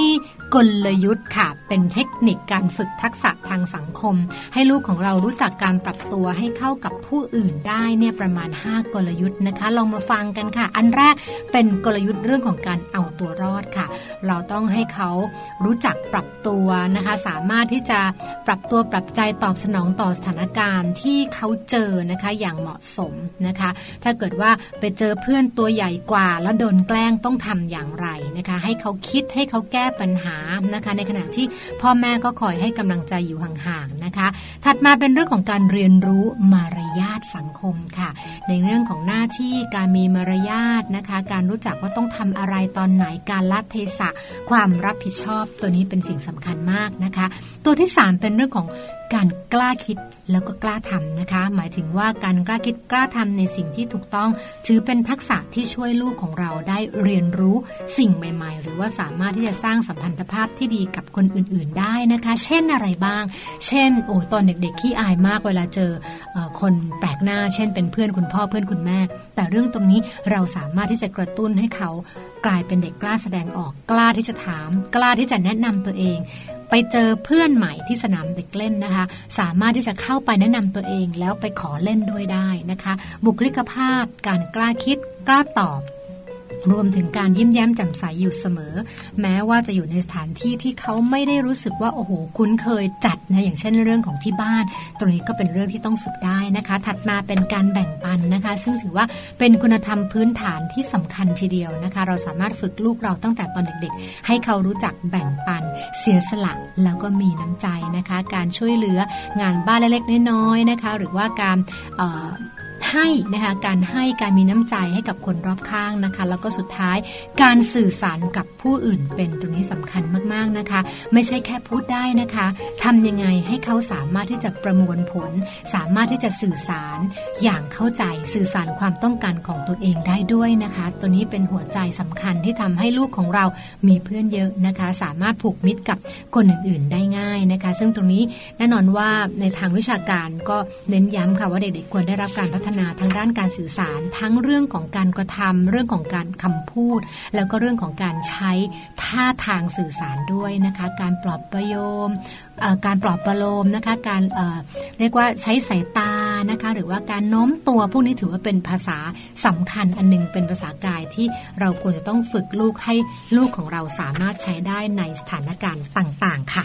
Speaker 9: กลยุทธ์ค่ะ เป็นเทคนิคการฝึกทักษะทางสังคม ให้ลูกของเรารู้จักการปรับตัวให้เข้ากับผู้อื่นได้เนี่ยประมาณ 5 กลยุทธ์นะคะลองมาฟังกันค่ะ อันแรกเป็นกลยุทธ์เรื่องของการเอาตัวรอดค่ะ เราต้องให้เขารู้จักปรับตัวนะคะ สามารถที่จะปรับตัวปรับใจตอบสนองต่อสถานการณ์ที่เขาเจอนะคะอย่างเหมาะสมนะคะ ถ้าเกิดว่าไปเจอเพื่อนตัวใหญ่กว่าแล้วโดนแกล้งต้องทำอย่างไรนะคะ ให้เขาคิดให้เขาแก้ปัญหานะคะ ในขณะที่พ่อแม่ก็คอยให้กำลังใจอยู่ห่างๆนะคะ ถัดมาเป็นเรื่องของการเรียนรู้มารยาทสังคมค่ะ ในเรื่องของหน้าที่การมีมารยาทนะคะ การรู้จักว่าต้องทำอะไรตอนไหนการละเทศะ ความรับผิดชอบตัวนี้เป็นสิ่งสำคัญมากนะคะ ตัวที่ 3 เป็นเรื่องของการกล้าคิดแล้วก็กล้าทำนะคะ หมายถึงว่าการกล้าคิดกล้าทำในสิ่งที่ถูกต้อง ถือเป็นทักษะที่ช่วยลูกของเราได้เรียนรู้สิ่งใหม่ ๆ หรือว่าสามารถที่จะสร้างสัมพันธภาพที่ดีกับคนอื่น ๆ ได้นะคะ เช่นอะไรบ้าง เช่น โอ้ตอนเด็ก ๆ ขี้อายมากเวลาเจออคนแปลกหน้า เช่น เป็นเพื่อนคุณพ่อเพื่อนคุณแม่ แต่เรื่องตรงนี้เราสามารถที่จะกระตุ้นให้เขากลายเป็นเด็กกล้าแสดงออกกล้าที่จะถาม กล้าที่จะแนะนำตัวเอง ไปเจอเพื่อนใหม่ที่สนามเด็กเล่นนะคะ สามารถที่จะเข้าไปแนะนำตัวเองแล้วไปขอเล่นด้วยได้นะคะ บุคลิกภาพ การกล้าคิด กล้าตอบ รวมถึงการยิ้มแย้มแจ่มใสอยู่เสมอ แม้ว่าจะอยู่ในสถานที่ที่เขาไม่ได้รู้สึกว่าโอ้โหคุ้นเคยจัดนะอย่างเช่นเรื่องของที่บ้าน ตรงนี้ก็เป็นเรื่องที่ต้องฝึกได้นะคะ ถัดมาเป็นการแบ่งปันนะคะ ซึ่งถือว่าเป็นคุณธรรมพื้นฐานที่สำคัญทีเดียวนะคะ เราสามารถฝึกลูกเราตั้งแต่ตอนเด็กๆ ให้เขารู้จักแบ่งปัน เสียสละแล้วก็มีน้ำใจนะคะ การช่วยเหลืองานบ้านเล็กๆน้อยๆนะคะ หรือว่าการ ให้นะคะการให้การมีน้ำใจให้กับคนรอบข้างนะคะ แล้วก็สุดท้ายการสื่อสารกับผู้อื่นเป็นตรงนี้สำคัญมากๆนะคะ ไม่ใช่แค่พูดได้นะคะทำยังไงให้เขาสามารถที่จะประมวลผล สามารถที่จะสื่อสารอย่างเข้าใจสื่อสารความต้องการของตัวเองได้ด้วยนะคะ ตัวนี้เป็นหัวใจสำคัญที่ทำให้ลูกของเรามีเพื่อนเยอะนะคะ สามารถผูกมิตรกับคนอื่นๆได้ง่ายนะคะ ซึ่งตรงนี้แน่นอนว่าในทางวิชาการก็เน้นย้ำค่ะว่าเด็กๆควรได้รับการพัฒนาทางด้านการสื่อสารทั้งเรื่องของการกระทำเรื่องของการคำพูด แล้วก็เรื่องของการใช้ท่าทางสื่อสารด้วยนะคะ การปลอบประโยมการปลอบประโลมนะคะการเเรียกว่าใช้สายตานะคะหรือว่าการโน้มตัวพวกนี้ถือว่าเป็นภาษาสำคัญอันนึงเป็นภาษากายที่เราควรจะต้องฝึกลูกให้ลูกของเราสามารถใช้ได้ในสถานการณ์ต่าง ๆ ค่ะ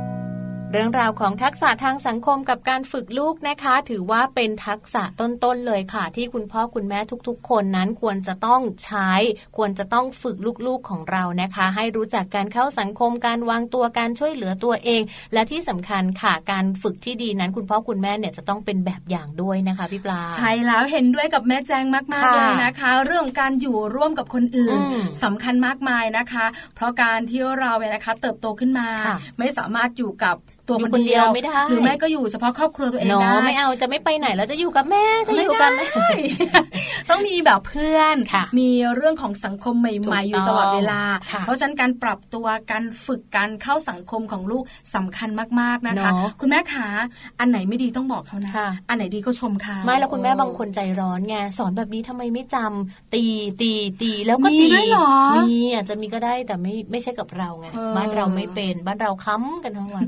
Speaker 8: เรื่
Speaker 1: องราวของทักษะทางสังคมกับการฝึกลูกนะคะ ถือว่าเป็นทักษะต้นๆเลยค่ะ ที่คุณพ่อคุณแม่ทุกๆ คนนั้นควรจะต้องใช้ ควรจะต้องฝึกลูกๆของเรานะคะ ให้รู้จักการเข้าสังคมการวางตัวการช่วยเหลือตัวเอง และที่สำคัญค่ะการฝึกที่ดีนั้นคุณพ่อคุณแม่เนี่ยจะต้องเป็นแบบอย่างด้วยนะคะพี่ปลา
Speaker 2: ใช่แล้วเห็นด้วยกับแม่แจงมากๆเลยนะคะ เรื่องการอยู่ร่วมกับคนอื่นสำคัญมากมายนะคะ เพราะการที่เราเนี่ยนะคะ เติบโตขึ้นมา ไม่สามารถอยู่กับตัวคนเดียวไม่ได้หรือแม่ก็อยู่เฉพาะครอบครัวตัวเองได้
Speaker 1: ไม่เอาจะไม่ไปไหนแล้วจะอยู่กับแม่จะอยู่กับแม่
Speaker 2: ต้องมีแบบเพื่อนมีเรื่องของสังคมใหม่ๆอยู่ตลอดเวลา เพราะฉะนั้นการปรับตัวการฝึกการเข้าสังคมของลูกสำคัญมากๆนะคะ คุณแม่ขาอันไหนไม่ดีต้องบอกเขานะอันไหนดีก็ชมเขา
Speaker 1: ไม่แล้วคุณแม่บางคนใจร้อนไงสอนแบบนี้ทำไมไม่จำตีตีตีแล้วก็ตีมีอาจจะมีก็ได้แต่ไม่ไม่ใช่กับเราไงบ้านเราไม่เป็นบ้านเราค้ำกันทั้งวัน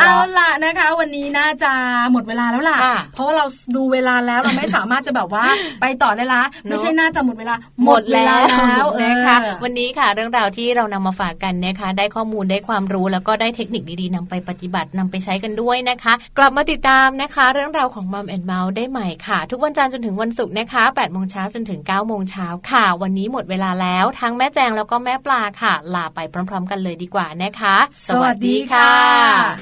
Speaker 2: เอาละนะคะ วันนี้น่าจะหมดเวลาแล้วล่ะ เพราะว่าเราดูเวลาแล้วเราไม่สามารถจะแบบว่าไปต่อได้ละไม่ใช่น่าจะหมดเวลาหมดแล้ว
Speaker 1: นะคะวันนี้ค่ะเรื่องราวที่เรานำมาฝากกันนะคะ ได้ข้อมูลได้ความรู้แล้วก็ได้เทคนิคดีๆนำไปปฏิบัตินำไปใช้กันด้วยนะคะ กลับมาติดตามนะคะ เรื่องราวของมัมแอนเมาส์ได้ใหม่ค่ะ ทุกวันจันทร์จนถึงวันศุกร์นะคะ8โมงเช้าจนถึง9โมงเช้าค่ะ วันนี้หมดเวลาแล้วทั้งแม่แจงแล้วก็แม่ปลาค่ะ ลาไปพร้อม ๆ กันเลยดีกว่านะคะ
Speaker 2: สวัสดีค่ะ
Speaker 7: Olá!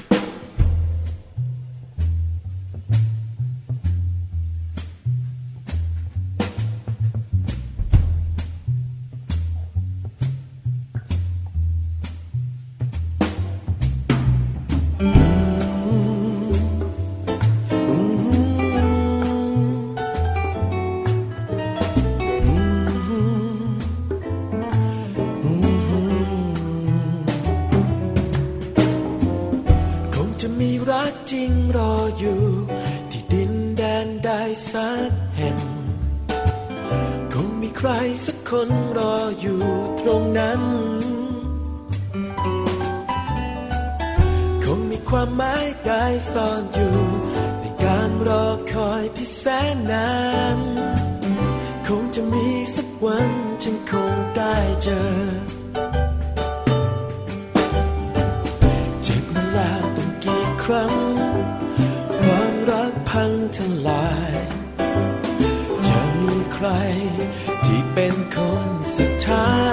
Speaker 7: รักจริงรออยู่ ที่ดินแดนใดสักแห่ง คงมีใครสักคนรออยู่ตรงนั้น คงมีความหมายได้ซ่อนอยู่ ในการรอคอยที่แสนนานคงจะมีสักวันฉันคงได้เจอ ครั้ง ความรักพังทลาย จะมีใครที่เป็นคนสุดท้าย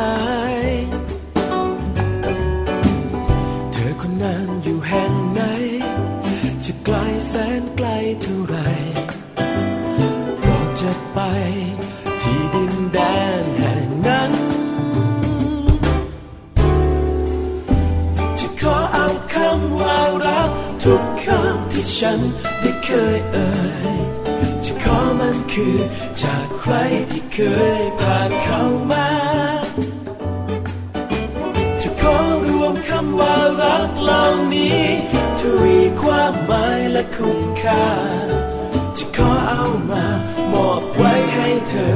Speaker 7: คือ จากใครที่เคยผ่านเข้ามาจะขอรวมคำว่ารักเหล่านี้ทวีความหมายและคุณค่าจะขอเอามามอบไว้ให้เธอ